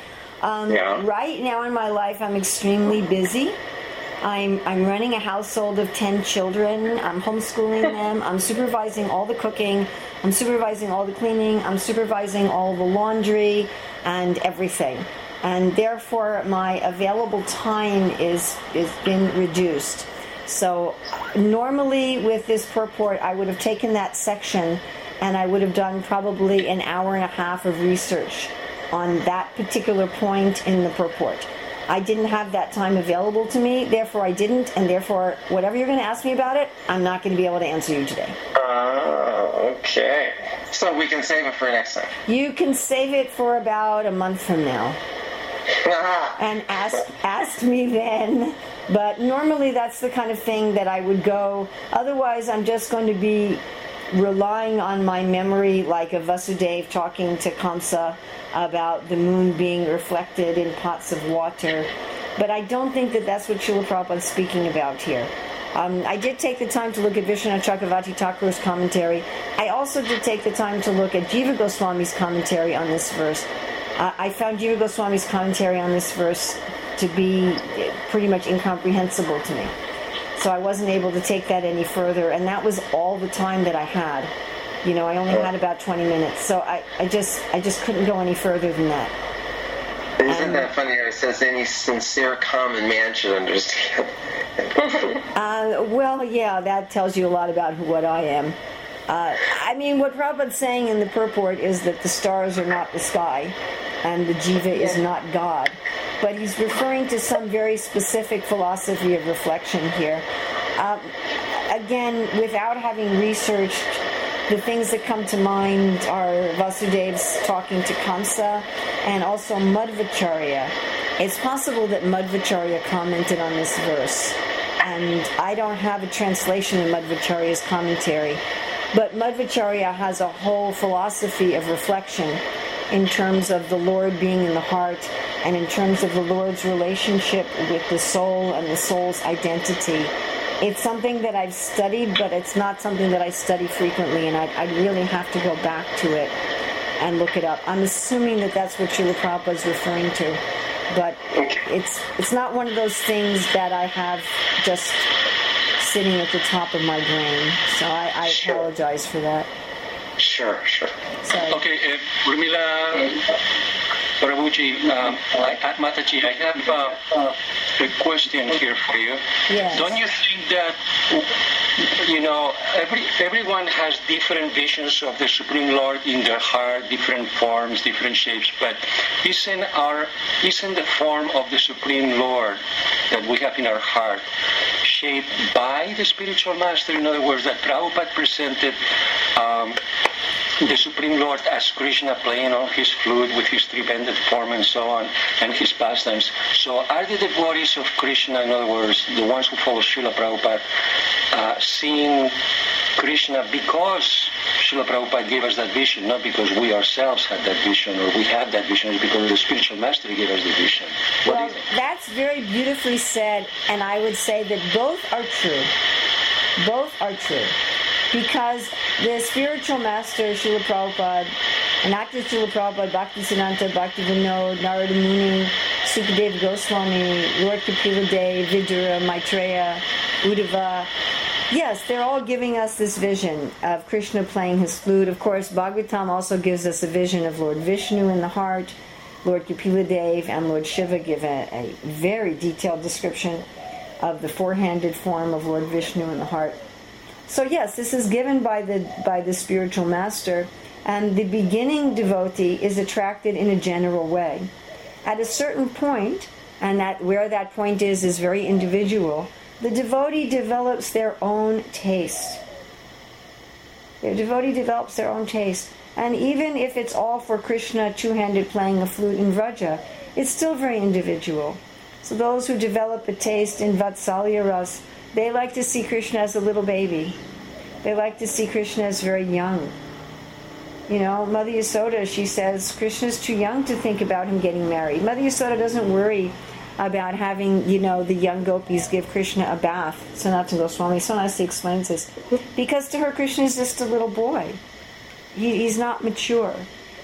um, Yeah. right now in my life, I'm extremely busy. I'm I'm running a household of ten children. I'm homeschooling them. I'm supervising all the cooking. I'm supervising all the cleaning. I'm supervising all the laundry and everything. and therefore my available time is is been reduced. So normally with this purport, I would have taken that section and I would have done probably an hour and a half of research on that particular point in the purport. I didn't have that time available to me, therefore I didn't, and therefore whatever you're going to ask me about it, I'm not going to be able to answer you today. Oh, okay. So we can save it for next time. You can save it for about a month from now uh-huh. and ask ask me then. But normally that's the kind of thing that I would go. Otherwise, I'm just going to be relying on my memory, like a Vasudev talking to Kamsa about the moon being reflected in pots of water. But I don't think that that's what Srila Prabhupada is speaking about here. Um, I did take the time to look at Vishwanath Chakravarti Thakur's commentary. I also did take the time to look at Jiva Goswami's commentary on this verse. Uh, I found Jiva Goswami's commentary on this verse to be pretty much incomprehensible to me. So I wasn't able to take that any further, and that was all the time that I had. You know, I only had about 20 minutes, so I, I just I just couldn't go any further than that. Isn't that funny? How it says any sincere common man should understand. [laughs] Uh, well, yeah, that tells you a lot about who, what I am. Uh, I mean, what Prabhupada's saying in the purport is that the stars are not the sky, and the jiva is not God. But he's referring to some very specific philosophy of reflection here. Um, again, without having researched, the things that come to mind are Vasudev's talking to Kamsa and also Madhvacharya. It's possible that Madhvacharya commented on this verse, and I don't have a translation of Madhvacharya's commentary. But Madhvacharya has a whole philosophy of reflection in terms of the Lord being in the heart and in terms of the Lord's relationship with the soul and the soul's identity. It's something that I've studied, but it's not something that I study frequently, and I'd, I'd really have to go back to it and look it up. I'm assuming that that's what Srila Prabhupada is referring to, but it's it's not one of those things that I have just sitting at the top of my brain. So I, I apologize for that. Sure, sure. So Okay, uh, Urmila Prabhuji, um, I, I- Mataji, I have uh, a question here for you. Yes. Don't you think that, you know, every everyone has different visions of the Supreme Lord in their heart, different forms, different shapes, but isn't our isn't the form of the Supreme Lord that we have in our heart shaped by the spiritual master? In other words, that Prabhupada presented um, the Supreme Lord as Krishna playing on his flute with his three-bended form and so on, and his pastimes. So are the devotees of Krishna, in other words, the ones who follow Srila Prabhupada, uh, seeing Krishna because Srila Prabhupada gave us that vision, not because we ourselves had that vision or we have that vision, it's because the spiritual master gave us the vision. What Well, that's very beautifully said, and I would say that both are true. Both are true. Because the spiritual master, Srila Prabhupada, and not just Srila Prabhupada, Bhaktisiddhanta, Bhakti Vinod, Narada Muni, Sukadeva Goswami, Lord Kapila Dev, Vidura, Maitreya, Uddhava, Yes, they're all giving us this vision of Krishna playing his flute. Of course, Bhagavatam also gives us a vision of Lord Vishnu in the heart. Lord Kapila Dev and Lord Shiva give a, a very detailed description of the four-handed form of Lord Vishnu in the heart. So yes, this is given by the by the spiritual master, and the beginning devotee is attracted in a general way. At a certain point, and that where that point is is very individual, the devotee develops their own taste. The devotee develops their own taste. And even if it's all for Krishna two-handed playing a flute in Vraja, it's still very individual. So those who develop a taste in Vatsalya Ras, they like to see Krishna as a little baby. They like to see Krishna as very young. You know, Mother Yasoda, she says Krishna's too young to think about him getting married. Mother Yasoda doesn't worry about having, you know, the young gopis give Krishna a bath. Sanatana Goswami so nicely explains this. Because to her, Krishna is just a little boy. He, he's not mature.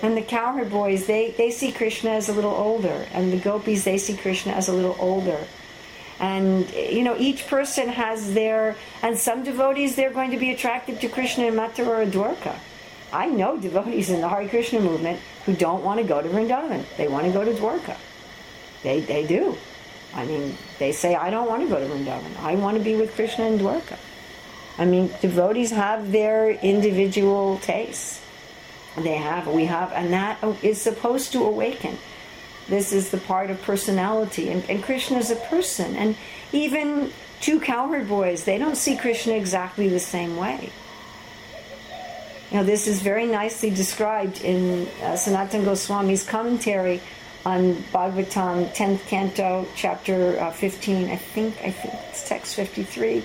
And the cowherd boys, they, they see Krishna as a little older. And the gopis, they see Krishna as a little older. And, you know, each person has their, and some devotees, they're going to be attracted to Krishna in Mathura or Dwarka. I know devotees in the Hare Krishna movement who don't want to go to Vrindavan. They want to go to Dwarka. They, they do. I mean, they say, I don't want to go to Vrindavan. I want to be with Krishna and Dwarka. I mean, devotees have their individual tastes. They have, we have, and that is supposed to awaken. This is the part of personality. And, and Krishna is a person. And even two cowherd boys, they don't see Krishna exactly the same way. Now, this is very nicely described in uh, Sanatana Goswami's commentary on Bhagavatam, 10th canto, chapter uh, 15. I think, I think it's text 53,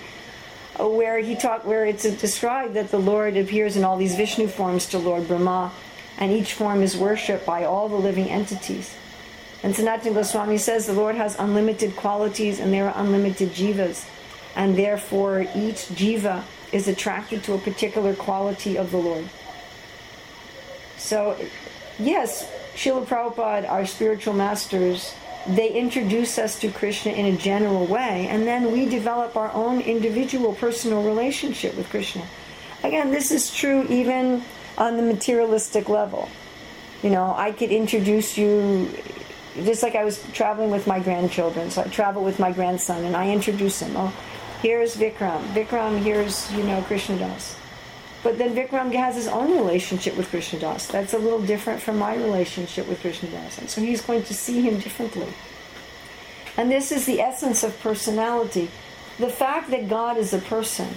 uh, where he talked, where it's described that the Lord appears in all these Vishnu forms to Lord Brahma, and each form is worshipped by all the living entities. And Sanatana Goswami says the Lord has unlimited qualities and there are unlimited jivas, and therefore each jiva is attracted to a particular quality of the Lord. So, yes, Srila Prabhupada, our spiritual masters, they introduce us to Krishna in a general way, and then we develop our own individual personal relationship with Krishna. Again, this is true even on the materialistic level. You know, I could introduce you just like I was traveling with my grandchildren. So I travel with my grandson and I introduce him. Oh, here's Vikram. Vikram, here's, you know, Krishna Das. But then Vikram has his own relationship with Krishna Das. That's a little different from my relationship with Krishna Das. And so he's going to see him differently. And this is the essence of personality. The fact that God is a person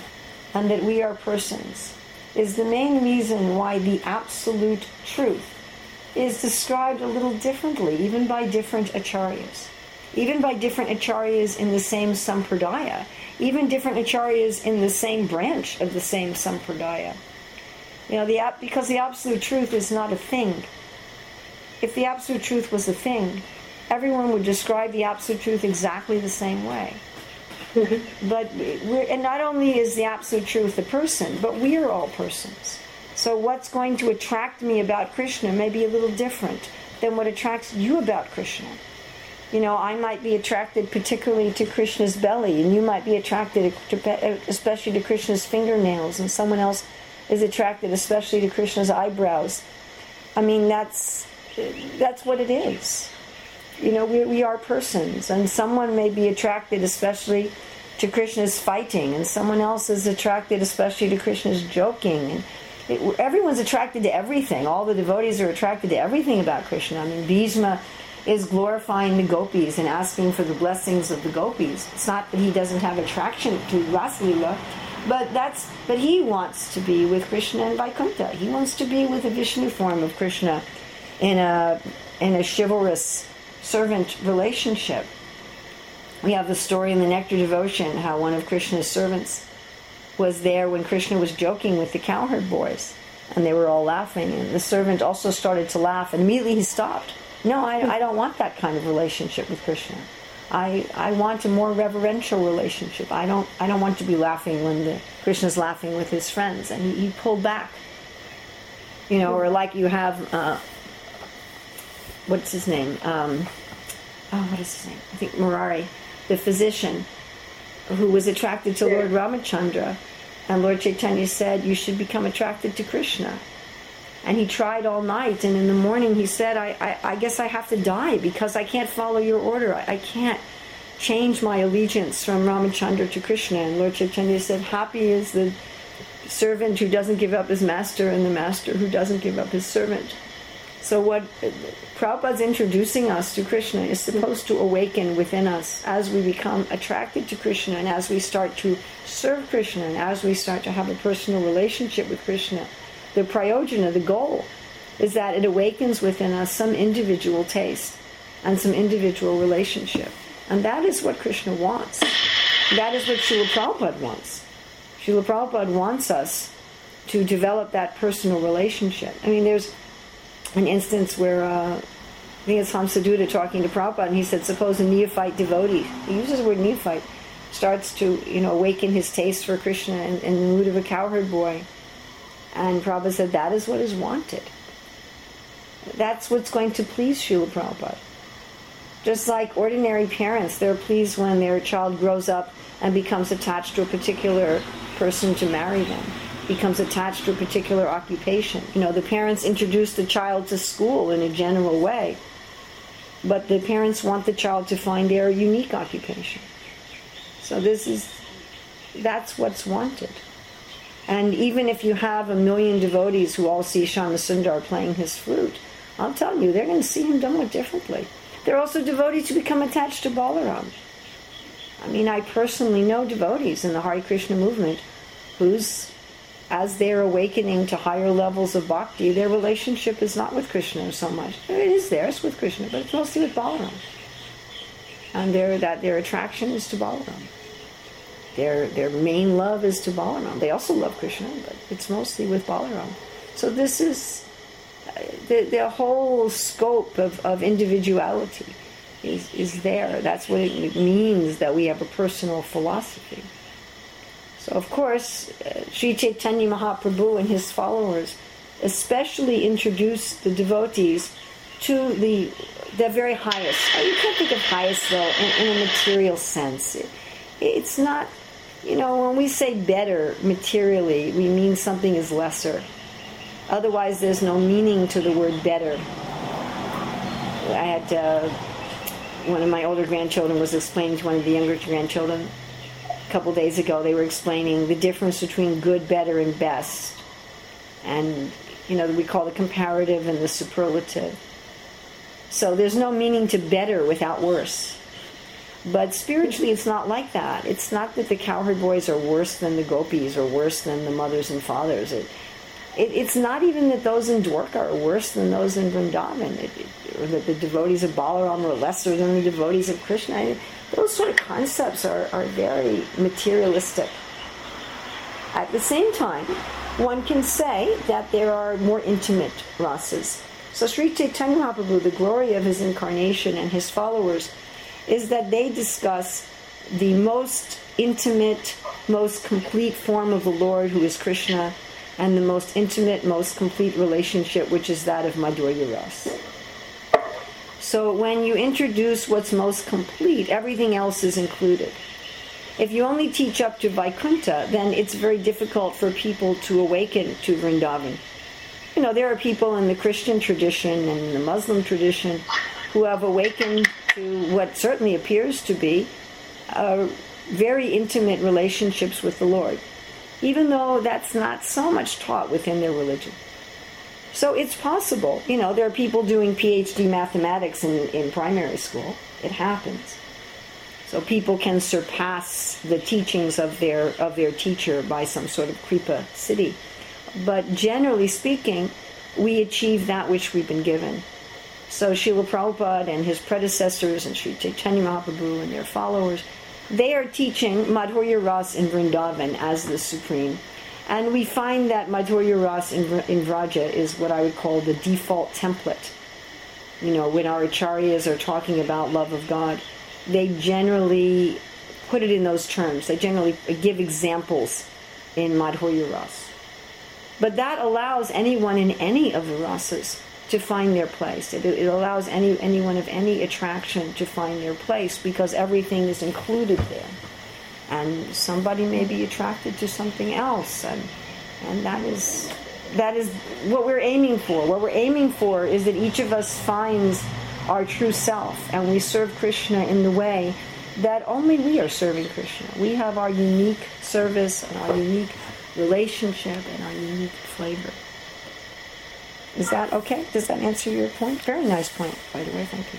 and that we are persons is the main reason why the absolute truth is described a little differently, even by different acharyas. Even by different acharyas in the same sampradaya. Even different acharyas in the same branch of the same sampradaya. You know, the, because the absolute truth is not a thing. If the absolute truth was a thing, everyone would describe the absolute truth exactly the same way. [laughs] but and not only is the absolute truth a person, but we are all persons. So what's going to attract me about Krishna may be a little different than what attracts you about Krishna. You know, I might be attracted particularly to Krishna's belly, and you might be attracted to, especially to Krishna's fingernails, and someone else is attracted especially to Krishna's eyebrows. I mean, that's that's what it is. You know, we, we are persons, and someone may be attracted especially to Krishna's fighting, and someone else is attracted especially to Krishna's joking, and it, everyone's attracted to everything. All the devotees are attracted to everything about Krishna. I mean, Bhishma is glorifying the gopis and asking for the blessings of the gopis. It's not that he doesn't have attraction to Rasalila, but that's but he wants to be with Krishna and Vaikuntha. He wants to be with a Vishnu form of Krishna in a in a chivalrous servant relationship. We have the story in the Nectar Devotion how one of Krishna's servants was there when Krishna was joking with the cowherd boys. And they were all laughing. And the servant also started to laugh. And immediately he stopped. No, I, I don't want that kind of relationship with Krishna. I, I want a more reverential relationship. I don't I don't want to be laughing when the Krishna's laughing with his friends. And he, he pulled back. You know, or like you have uh, what's his name? Um, oh, what is his name? I think Murari, the physician who was attracted to Lord Ramachandra. And Lord Chaitanya said, You should become attracted to Krishna. And he tried all night, and in the morning he said, I, I, I guess I have to die because I can't follow your order. I, I can't change my allegiance from Ramachandra to Krishna. And Lord Chaitanya said, Happy is the servant who doesn't give up his master, and the master who doesn't give up his servant. So what Prabhupada's introducing us to Krishna is supposed to awaken within us as we become attracted to Krishna and as we start to serve Krishna and as we start to have a personal relationship with Krishna. The prayojana, the goal, is that it awakens within us some individual taste and some individual relationship. And that is what Krishna wants. That is what Srila Prabhupada wants. Srila Prabhupada wants us to develop that personal relationship. I mean, there's an instance where uh, I think it's Hamsaduta talking to Prabhupada, and he said, suppose a neophyte devotee, he uses the word neophyte, starts to you know awaken his taste for Krishna in, in the mood of a cowherd boy. And Prabhupada said, that is what is wanted. That's what's going to please Srila Prabhupada. Just like ordinary parents, they're pleased when their child grows up and becomes attached to a particular person to marry them becomes attached to a particular occupation. You know, the parents introduce the child to school in a general way. but the parents want the child to find their unique occupation. So this is, that's what's wanted. And even if you have a million devotees who all see Sundar playing his flute, I'll tell you, they're going to see him somewhat differently. They're also devotees who become attached to Balaram. I mean, I personally know devotees in the Hare Krishna movement whose, as they're awakening to higher levels of bhakti, their relationship is not with Krishna so much. It is theirs with Krishna, but it's mostly with Balaram. And their, that their attraction is to Balaram. Their, their main love is to Balaram. They also love Krishna, but it's mostly with Balaram. So this is the, the whole scope of, of individuality is, is there. That's what it means that we have a personal philosophy. So, of course, uh, Sri Chaitanya Mahaprabhu and his followers especially introduced the devotees to the the very highest. You can't think of highest though in, in a material sense. It, it's not, you know, when we say better materially, we mean something is lesser. Otherwise, there's no meaning to the word better. I had uh, one of my older grandchildren was explaining to one of the younger grandchildren a couple days ago. They were explaining the difference between good, better, and best, and you know we call the comparative and the superlative. So there's no meaning to better without worse. But spiritually, it's not like that. It's not that the cowherd boys are worse than the gopis or worse than the mothers and fathers. It, it, it's not even that those in Dwarka are worse than those in Vrindavan, it, or that the devotees of Balaram are lesser than the devotees of Krishna. those sort of concepts are, are very materialistic. At the same time, one can say that there are more intimate rasas. So Sri Chaitanya Mahaprabhu, the glory of his incarnation and his followers, is that they discuss the most intimate, most complete form of the Lord, who is Krishna, and the most intimate, most complete relationship, which is that of Madhurya Ras. So when you introduce what's most complete, everything else is included. If you only teach up to Vaikuntha, then it's very difficult for people to awaken to Vrindavan. You know, there are people in the Christian tradition and the Muslim tradition who have awakened to what certainly appears to be uh, very intimate relationships with the Lord even though that's not so much taught within their religion. So it's possible. You know, there are people doing PhD mathematics in, in primary school. It happens. So people can surpass the teachings of their of their teacher by some sort of kripa siddhi. But generally speaking, we achieve that which we've been given. So Srila Prabhupada and his predecessors and Sri Chaitanya Mahaprabhu and their followers they are teaching Madhurya Ras in Vrindavan as the supreme. And we find that Madhurya Ras in, in Vraja is what I would call the default template. You know, when our acharyas are talking about love of God, they generally put it in those terms. They generally give examples in Madhurya Ras. But that allows anyone in any of the rasas to find their place. It, it, allows any anyone of any attraction to find their place because everything is included there. And somebody may be attracted to something else, and and that is that is what we're aiming for. What we're aiming for is that each of us finds our true self, and we serve Krishna in the way that only we are serving Krishna. We have our unique service and our unique relationship and our unique flavor. Is that okay? Does that answer your point? Very nice point, by the way. Thank you.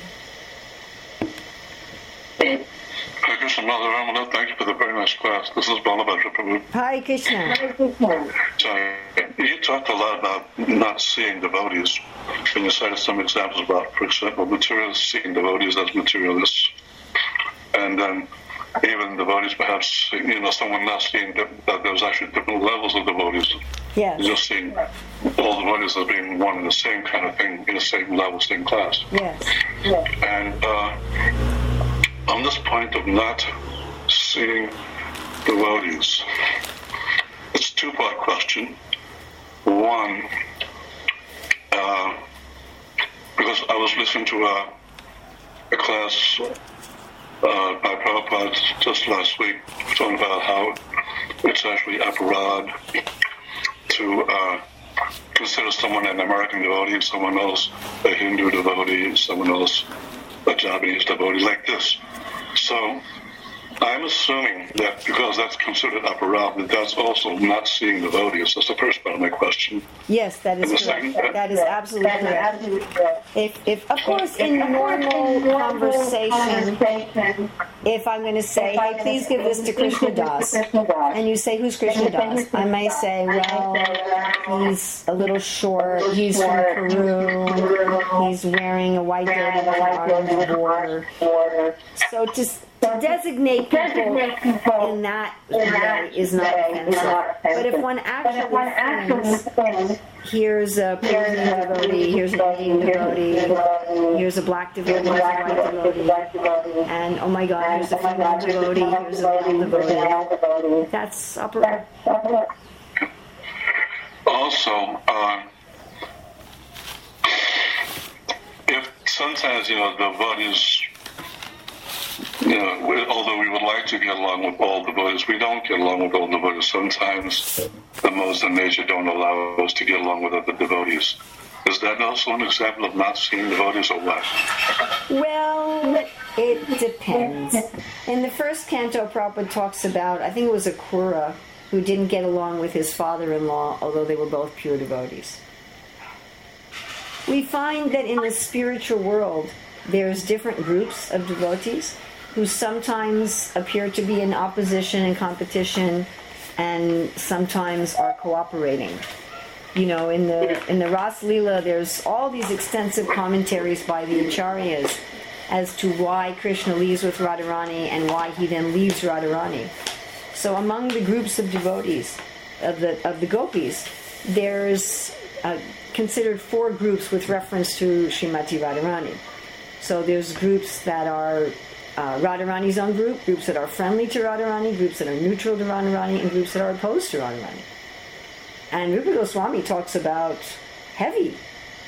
Hi, Krishna Mother Ramana. Thank you for the very nice class. This is Balabhadra Prabhu. Hi, Krishna. So, you talked a lot about not seeing devotees. Can you cite some examples about, for example, materialists seeing devotees as materialists? And then even the devotees, perhaps, you know, someone not seeing that, that there's actually different levels of the devotees. Yes. Just seeing all the devotees as being one and the same kind of thing in the same level, same class. Yes. yes. And uh, on this point of not seeing the devotees, it's a two-part question. One, uh, because I was listening to a, a class uh, by Prabhupada just last week, talking about how it's actually aparad to uh, consider someone an American devotee, someone else a Hindu devotee, someone else a Japanese devotee, like this. So I'm assuming that because that's considered aparad, that that's also not seeing the devotees. That's the first part of my question. Yes, that is And the second correct. part? That is absolutely correct. If, if of course, in normal conversation, if I'm going to say, "Hey, please give this to Krishna Das," and you say, "Who's Krishna Das?" I may say, "Well, he's a little short. He's from Peru. He's wearing a white dhoti with an orange border." So to, s- to designate people in that way is not offensive. But if one actually thinks, here's a Peruvian devotee, here's an Indian devotee, here's a black devotee, here's a white devotee, and oh my God, here's a female devotee, here's a male devotee. That's aparad. Also, uh, if sometimes, you know, the devotees, you know, we- although we would like to get along with all the devotees, we don't get along with all the devotees. Sometimes the modes of nature don't allow us to get along with other devotees. Is that also an example of not seeing devotees or what? Well, it depends. In the first canto, Prabhupada talks about, I think it was Akrura, who didn't get along with his father in law, although they were both pure devotees. We find that in the spiritual world, there's different groups of devotees who sometimes appear to be in opposition and competition and sometimes are cooperating you know, in the in the Ras Lila, there's all these extensive commentaries by the acharyas as to why Krishna leaves with Radharani and why he then leaves Radharani. So among the groups of devotees of the of the gopis, there's uh, considered four groups with reference to Srimati Radharani. So there's groups that are uh, Radharani's own group, groups that are friendly to Radharani, groups that are neutral to Radharani, and groups that are opposed to Radharani. And Rupa Goswami talks about heavy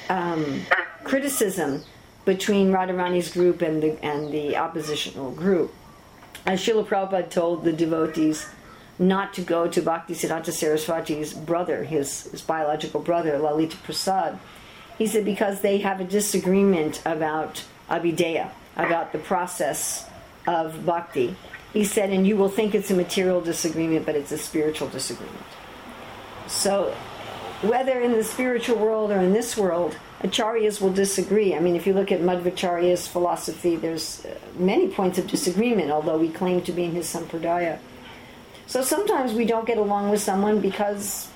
um, criticism between Radharani's group and the and the oppositional group. And Srila Prabhupada told the devotees not to go to Bhakti Siddhanta Saraswati's brother, his, his biological brother, Lalita Prasad. He said because they have a disagreement about Abhideya, about the process of bhakti. He said, and you will think it's a material disagreement, but it's a spiritual disagreement. So, whether in the spiritual world or in this world, acharyas will disagree. I mean, if you look at Madhvacharya's philosophy, there's uh, many points of disagreement, although we claim to be in his sampradaya. So sometimes we don't get along with someone because,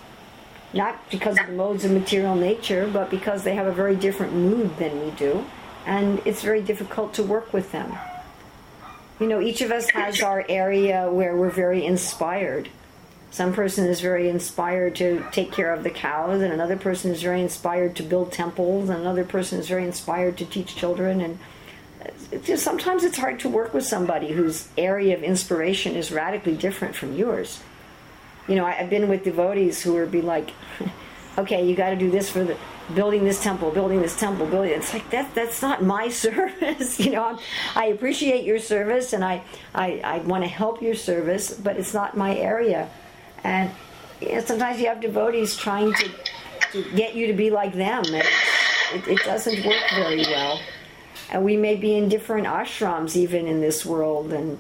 not because of the modes of material nature, but because they have a very different mood than we do, and it's very difficult to work with them. You know, each of us has our area where we're very inspired. Some person is very inspired to take care of the cows, and another person is very inspired to build temples, and another person is very inspired to teach children. And it's just, sometimes it's hard to work with somebody whose area of inspiration is radically different from yours. You know, I, I've been with devotees who would be like, [laughs] "Okay, you got to do this for the building this temple, building this temple, building." It's like that. That's not my [laughs] service. you know, I'm, I appreciate your service, and I I, I want to help your service, but it's not my area. And you know, sometimes you have devotees trying to, to get you to be like them, and it, it doesn't work very well. And we may be in different ashrams even in this world, and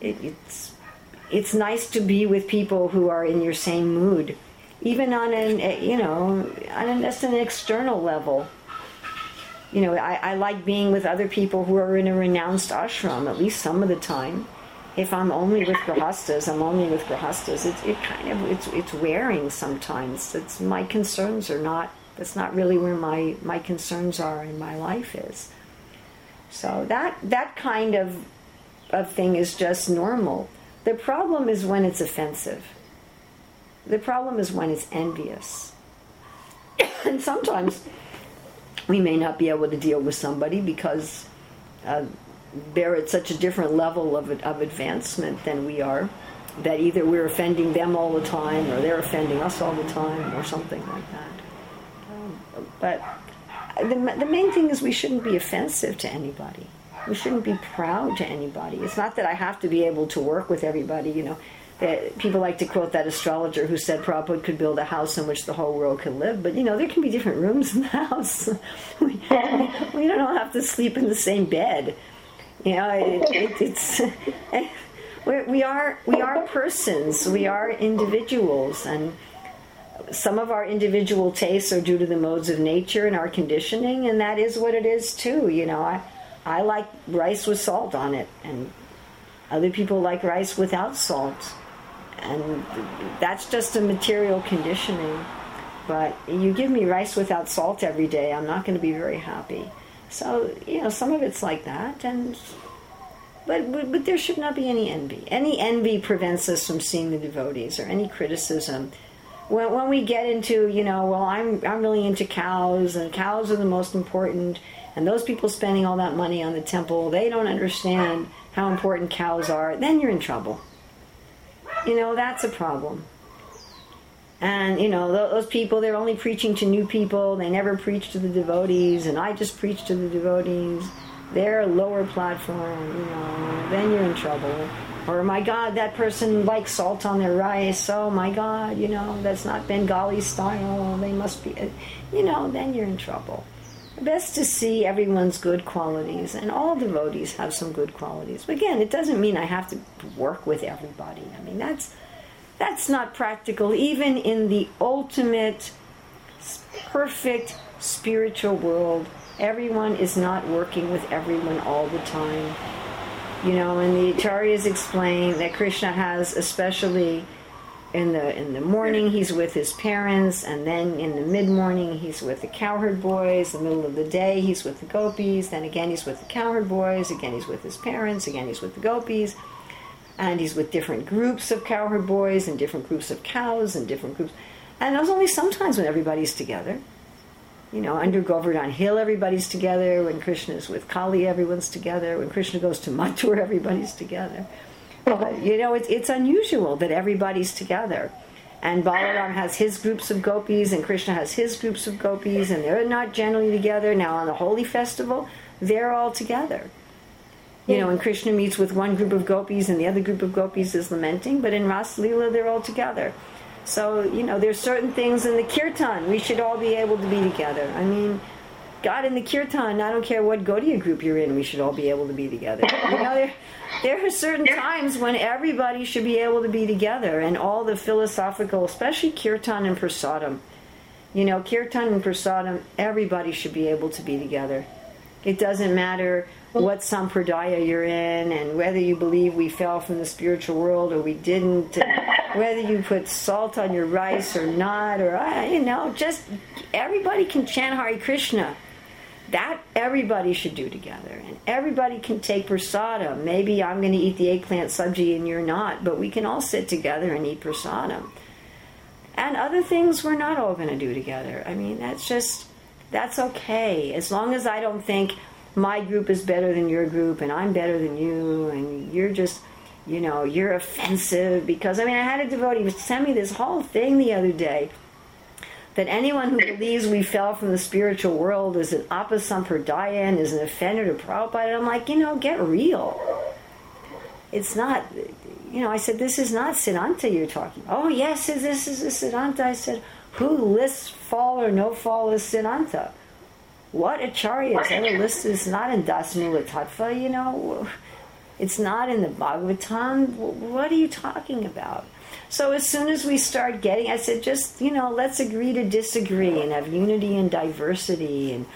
it, it's it's nice to be with people who are in your same mood, even on an eh, you know on an, just an external level. You know, I, I like being with other people who are in a renounced ashram at least some of the time if I'm only with grihasthas, I'm only with grihasthas. It, it kind of it's it's wearing sometimes. It's my concerns are not. That's not really where my my concerns are in my life is. So that that kind of of thing is just normal. The problem is when it's offensive. The problem is when it's envious. [coughs] and sometimes we may not be able to deal with somebody because. Uh, they're at such a different level of, of advancement than we are that either we're offending them all the time or they're offending us all the time or something like that. Um, but the, the main thing is we shouldn't be offensive to anybody. We shouldn't be proud to anybody. It's not that I have to be able to work with everybody, you know. People like to quote that astrologer who said Prabhupada could build a house in which the whole world could live. But you know, there can be different rooms in the [laughs] house. we, we don't all have to sleep in the same bed. You know, it, it, it's [laughs] we are we are persons. We are individuals, and some of our individual tastes are due to the modes of nature and our conditioning, and that is what it is too. You know, I I like rice with salt on it, and other people like rice without salt and that's just a material conditioning. But you give me rice without salt every day, I'm not going to be very happy. So you know, some of it's like that, and but, but there should not be any envy. Any envy prevents us from seeing the devotees, or any criticism. When, when we get into you know, well, I'm I'm really into cows, and cows are the most important, and those people spending all that money on the temple, they don't understand how important cows are. Then you're in trouble you know, that's a problem. And, you know, those people, they're only preaching to new people. They never preach to the devotees, and I just preach to the devotees. They're a lower platform, you know, then you're in trouble. Or, my God, that person likes salt on their rice. Oh, my God, you know, that's not Bengali style. They must be, uh, you know, then you're in trouble. Best to see everyone's good qualities, and all devotees have some good qualities. But again, it doesn't mean I have to work with everybody. I mean, that's that's not practical, even in the ultimate, perfect spiritual world. Everyone is not working with everyone all the time. You know, and the acharyas explain that Krishna has especially in the in the morning he's with his parents and then in the mid morning he's with the cowherd boys. The middle of the day he's with the gopis. Then again he's with the cowherd boys. Again he's with his parents. Again he's with the gopis. And he's with different groups of cowherd boys and different groups of cows and different groups. And there's only sometimes when everybody's together. You know under govardhan hill everybody's together. When krishna is with Kaliya everyone's together. When krishna goes to mathura [laughs] everybody's together [laughs] you know, it's, it's unusual that everybody's together. And Balaram has his groups of gopis, and Krishna has his groups of gopis, and they're not generally together. Now, on the Holi festival, they're all together. You know, when Krishna meets with one group of gopis and the other group of gopis is lamenting, but in Ras Leela, they're all together. So, you know, there's certain things in the kirtan we should all be able to be together. I mean, God in the kirtan, I don't care what Gaudiya group you're in, we should all be able to be together. You know, there, there are certain times when everybody should be able to be together, and all the philosophical, especially kirtan and prasadam. You know, kirtan and prasadam, everybody should be able to be together. It doesn't matter what sampradaya you're in, and whether you believe we fell from the spiritual world or we didn't, whether you put salt on your rice or not, or uh, you know, just everybody can chant Hare Krishna that everybody should do together. And everybody can take prasadam. Maybe i'm going to eat the eggplant sabji and you're not but we can all sit together and eat prasadam. And other things we're not all going to do together. I mean that's just that's okay. As long as i don't think my group is better than your group and i'm better than you and you're just you know you're offensive because i mean i had a devotee send me this whole thing the other day that anyone who believes we fell from the spiritual world is an apasampradaya and is an offender to Prabhupada. I'm like, you know, get real. It's not, you know, I said, this is not Siddhanta you're talking. Oh, yes, this is a Siddhanta. I said, who lists fall or no fall as Siddhanta? What acharya is ever listed? It's not in Dasamula Tattva, you know. It's not in the Bhagavatam. What are you talking about? So as soon as we start getting, I said, just, you know, let's agree to disagree and have unity and diversity and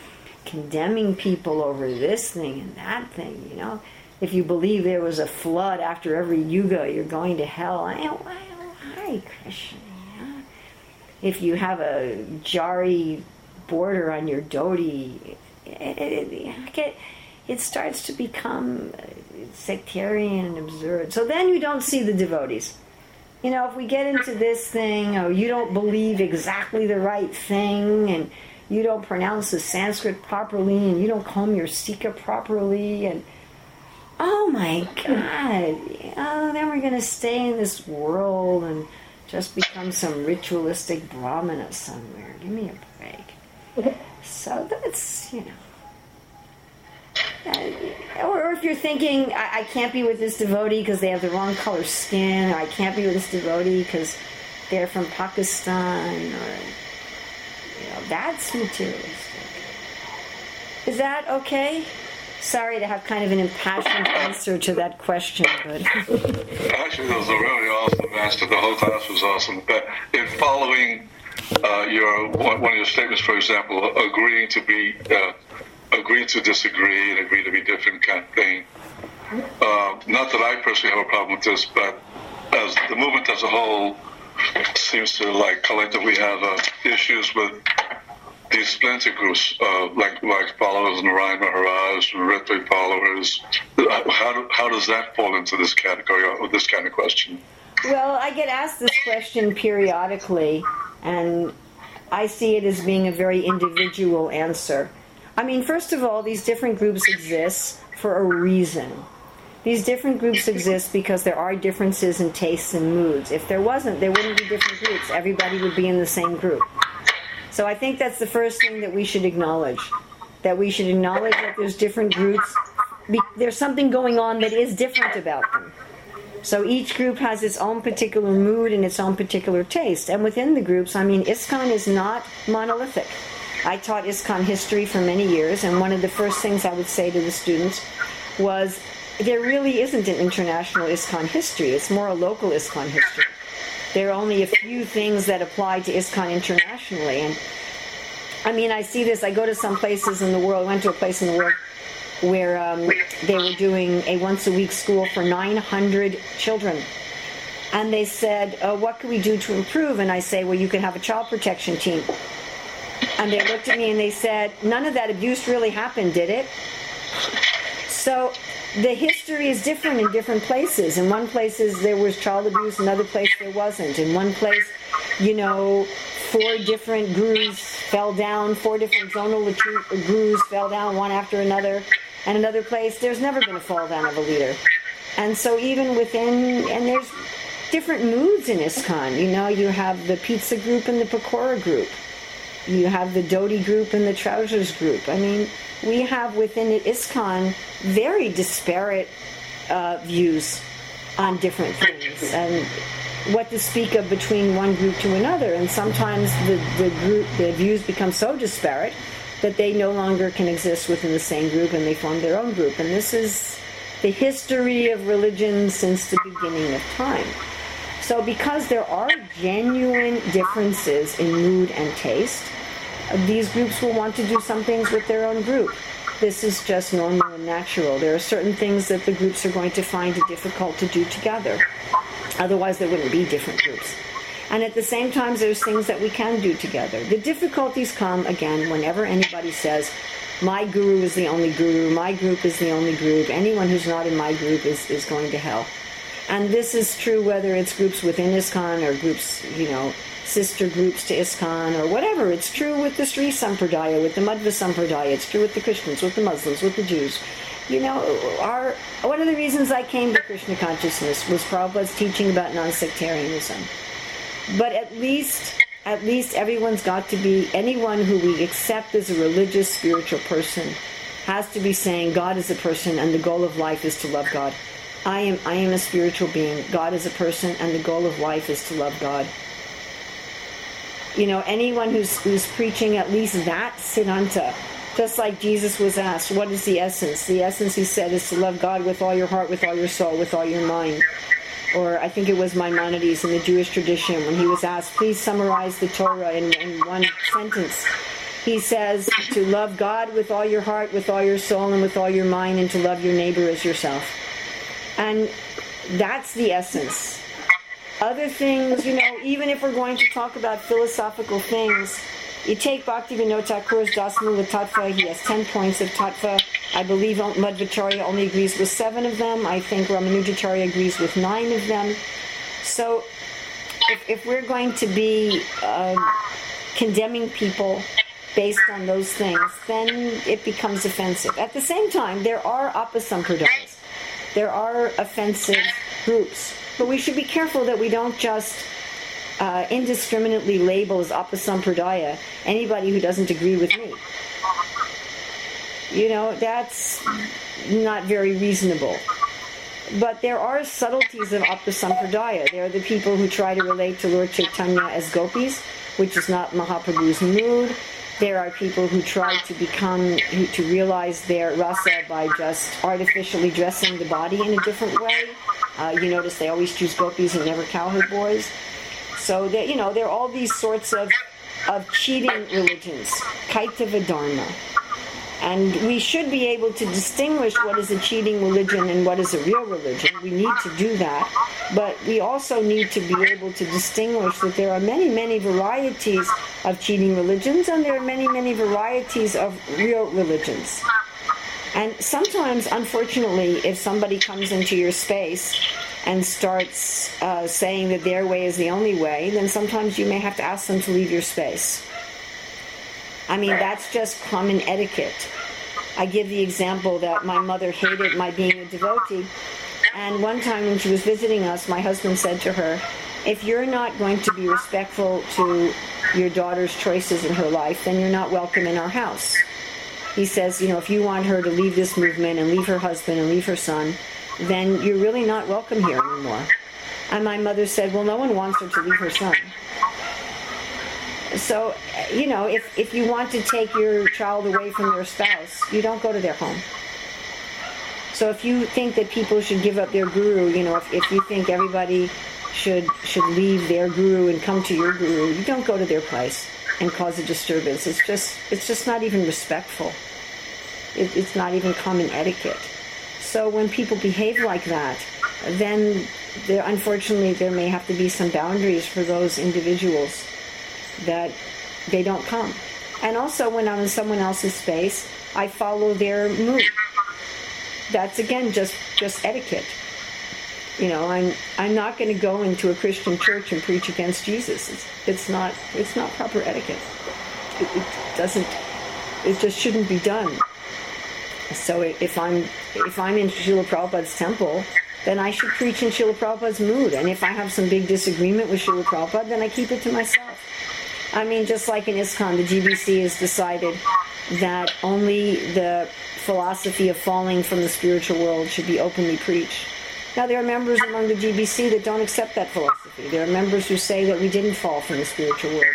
condemning people over this thing and that thing, you know. If you believe there was a flood after every yuga, you're going to hell. I, I, hi, Krishna. If you have a jari border on your dhoti, it, it, it, it starts to become sectarian and absurd. So then you don't see the devotees you know, if we get into this thing, or you don't believe exactly the right thing, and you don't pronounce the Sanskrit properly, and you don't comb your sikha properly, and oh my God, oh, then we're going to stay in this world and just become some ritualistic brahmana somewhere. Give me a break. So that's, you know. Uh, or, if you're thinking, I, I can't be with this devotee because they have the wrong color skin, or I can't be with this devotee because they're from Pakistan, or you know, that's materialistic. Is that okay? Sorry to have kind of an impassioned answer to that question, but [laughs] Actually, that was a really awesome answer. The whole class was awesome. But in following uh, your one one of your statements, for example, agreeing to be, uh, agree to disagree and agree to be different kind of thing. Uh, not that I personally have a problem with this, but as the movement as a whole seems to like collectively have uh, issues with these splinter groups, uh, like like followers of Narayan Maharaj, Ritwik followers. Uh, How, do, how does that fall into this category or this kind of question? Well, I get asked this question periodically, and I see it as being a very individual answer. I mean, first of all, these different groups exist for a reason. These different groups exist because there are differences in tastes and moods. If there wasn't, there wouldn't be different groups. Everybody would be in the same group. So I think that's the first thing that we should acknowledge. That we should acknowledge that there's different groups. There's something going on that is different about them. So each group has its own particular mood and its own particular taste. And within the groups, I mean, ISKCON is not monolithic. I taught ISKCON history for many years, and one of the first things I would say to the students was there really isn't an international ISKCON history. It's more a local ISKCON history. There are only a few things that apply to ISKCON internationally. And I mean, I see this. I go to some places in the world. I went to a place in the world where um, they were doing a once a week school for 900 children. And they said, uh, What can we do to improve? And I say, Well, you can have a child protection team. And they looked at me and they said, None of that abuse really happened, did it? So the history is different in different places. In one places there was child abuse, in other place there wasn't. In one place, you know, four different gurus fell down, four different zonal gurus fell down one after another. And another place, there's never been a fall down of a leader. And so even within, and there's different moods in ISKCON. You know, you have the pizza group and the pakora group. You have the dhoti group and the trousers group. I mean, we have within it ISKCON very disparate uh, views on different things and what to speak of between one group to another. And sometimes the, the group, the views become so disparate that they no longer can exist within the same group and they form their own group. And this is the history of religion since the beginning of time. So, because there are genuine differences in mood and taste, these groups will want to do some things with their own group. This is just normal and natural. There are certain things that the groups are going to find difficult to do together. Otherwise, there wouldn't be different groups. And at the same time, there's things that we can do together. The difficulties come, again, whenever anybody says, my guru is the only guru, my group is the only group, anyone who's not in my group is, is going to hell. And this is true whether it's groups within ISKCON or groups, you know, sister groups to ISKCON or whatever. It's true with the Sri Sampradaya, with the Madhva Sampradaya. It's true with the Christians, with the Muslims, with the Jews. You know, our one of the reasons I came to Krishna consciousness was Prabhupada's teaching about non-sectarianism. But at least, at least everyone's got to be anyone who we accept as a religious, spiritual person has to be saying God is a person and the goal of life is to love God. I am I am a spiritual being. God is a person and the goal of life is to love God. You know, anyone who's who's preaching at least that siddhanta, just like Jesus was asked, what is the essence? The essence, he said, is to love God with all your heart, with all your soul, with all your mind. Or I think it was Maimonides in the Jewish tradition when he was asked, please summarize the Torah in, in one sentence. He says to love God with all your heart, with all your soul, and with all your mind, and to love your neighbor as yourself. And that's the essence. Other things, you know, even if we're going to talk about philosophical things, you take Bhaktivinoda Thakur's Dasamula Tattva, he has 10 points of Tattva. I believe Madhvacharya only agrees with seven of them. I think Ramanujacharya agrees with nine of them. So if, if we're going to be uh, condemning people based on those things, then it becomes offensive. At the same time, there are apasampradayas. There are offensive groups. But we should be careful that we don't just uh, indiscriminately label as apasampradaya anybody who doesn't agree with me. You know, that's not very reasonable. But there are subtleties of apasampradaya. There are the people who try to relate to Lord Chaitanya as gopis, which is not Mahaprabhu's mood. There are people who try to become, to realize their rasa by just artificially dressing the body in a different way. Uh, you notice they always choose gopis and never cowherd boys. So that you know, there are all these sorts of of cheating religions, kaitava dharma. And we should be able to distinguish what is a cheating religion and what is a real religion. We need to do that. But we also need to be able to distinguish that there are many, many varieties of cheating religions and there are many, many varieties of real religions. And sometimes, unfortunately, if somebody comes into your space and starts uh, saying that their way is the only way, then sometimes you may have to ask them to leave your space. I mean, that's just common etiquette. I give the example that my mother hated my being a devotee. And one time when she was visiting us, my husband said to her, if you're not going to be respectful to your daughter's choices in her life, then you're not welcome in our house. He says, you know, if you want her to leave this movement and leave her husband and leave her son, then you're really not welcome here anymore. And my mother said, well, no one wants her to leave her son. So, you know, if, if you want to take your child away from their spouse, you don't go to their home. So if you think that people should give up their guru, you know, if, if you think everybody should should leave their guru and come to your guru, you don't go to their place and cause a disturbance. It's just it's just not even respectful. It, it's not even common etiquette. So when people behave like that, then there unfortunately there may have to be some boundaries for those individuals that they don't come. And also when I'm in someone else's space, I follow their mood. That's again just just etiquette. You know, I'm I'm not going to go into a Christian church and preach against Jesus. It's, it's not it's not proper etiquette. It, it doesn't. It just shouldn't be done. So if I'm if I'm in Srila Prabhupada's temple, then I should preach in Srila Prabhupada's mood. And if I have some big disagreement with Srila Prabhupada, then I keep it to myself. I mean, just like in ISKCON, the GBC has decided that only the philosophy of falling from the spiritual world should be openly preached. Now, there are members among the GBC that don't accept that philosophy. There are members who say that we didn't fall from the spiritual world.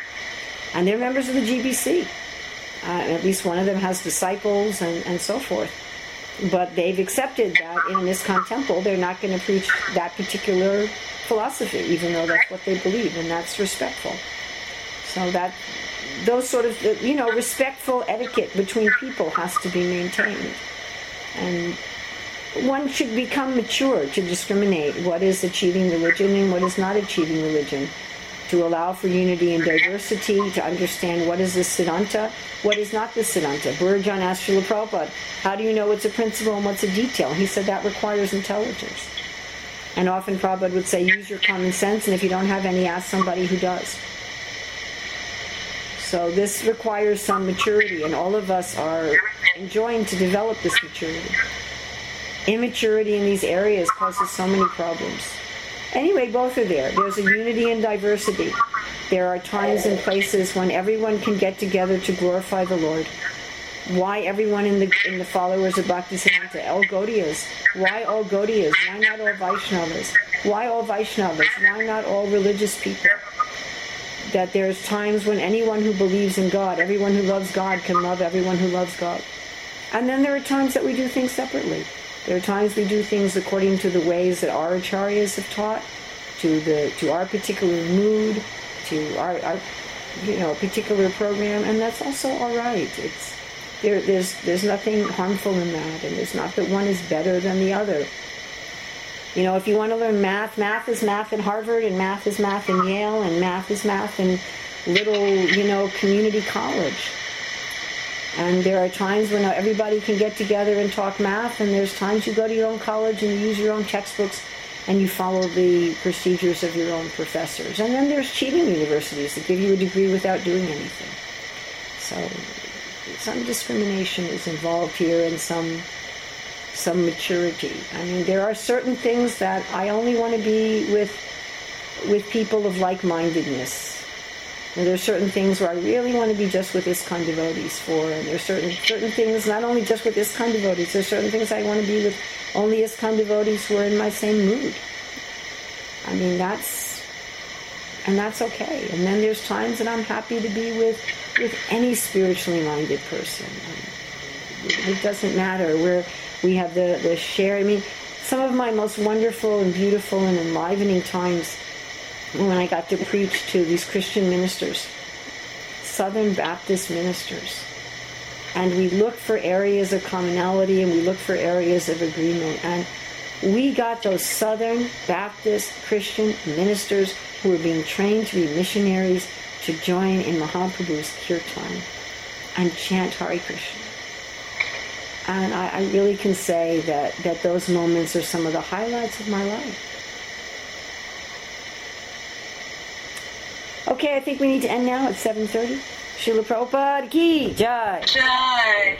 And they're members of the GBC. Uh, at least one of them has disciples and, and so forth. But they've accepted that in an ISKCON temple, they're not going to preach that particular philosophy, even though that's what they believe, and that's respectful. So that those sort of you know respectful etiquette between people has to be maintained, and one should become mature to discriminate what is achieving religion and what is not achieving religion, to allow for unity and diversity, to understand what is the Siddhanta, what is not the Siddhanta. Burjan asked Srila Prabhupada, how do you know what's a principle and what's a detail? He said that requires intelligence. And often Prabhupada would say, use your common sense, and if you don't have any, ask somebody who does. So this requires some maturity, and all of us are enjoying to develop this maturity. Immaturity in these areas causes so many problems. Anyway, both are there. There's a unity and diversity. There are times and places when everyone can get together to glorify the Lord. Why everyone in the in the followers of Bhaktisiddhanta? All Gaudiyas. Why all Gaudiyas? Why not all Vaishnavas? Why all Vaishnavas? Why not all religious people? That there's times when anyone who believes in God, everyone who loves God can love everyone who loves God. And then there are times that we do things separately. There are times we do things according to the ways that our acharyas have taught, to the to our particular mood, to our, our you know particular program, and that's also all right. It's there, there's there's nothing harmful in that, and it's not that one is better than the other. You know, if you want to learn math, math is math in Harvard, and math is math in Yale, and math is math in little, you know, community college. And there are times when everybody can get together and talk math, and there's times you go to your own college and you use your own textbooks and you follow the procedures of your own professors. And then there's cheating universities that give you a degree without doing anything. So some discrimination is involved here and some some maturity. I mean, there are certain things that I only want to be with with people of like-mindedness. And are certain things where I really want to be just with this ISKCON devotees for, and there's certain certain things not only just with this ISKCON devotees. There's certain things I want to be with only ISKCON devotees who are in my same mood. I mean that's and that's okay. And then there's times that I'm happy to be with with any spiritually minded person. It doesn't matter where we have the the share. I mean, some of my most wonderful and beautiful and enlivening times when I got to preach to these Christian ministers, Southern Baptist ministers. And we looked for areas of commonality and we looked for areas of agreement. And we got those Southern Baptist Christian ministers who were being trained to be missionaries to join in Mahaprabhu's kirtan and chant Hare Krishna. And I, I really can say that, that those moments are some of the highlights of my life. Okay, I think we need to end now at 7.30. Srila Prabhupada ki jai. Jai.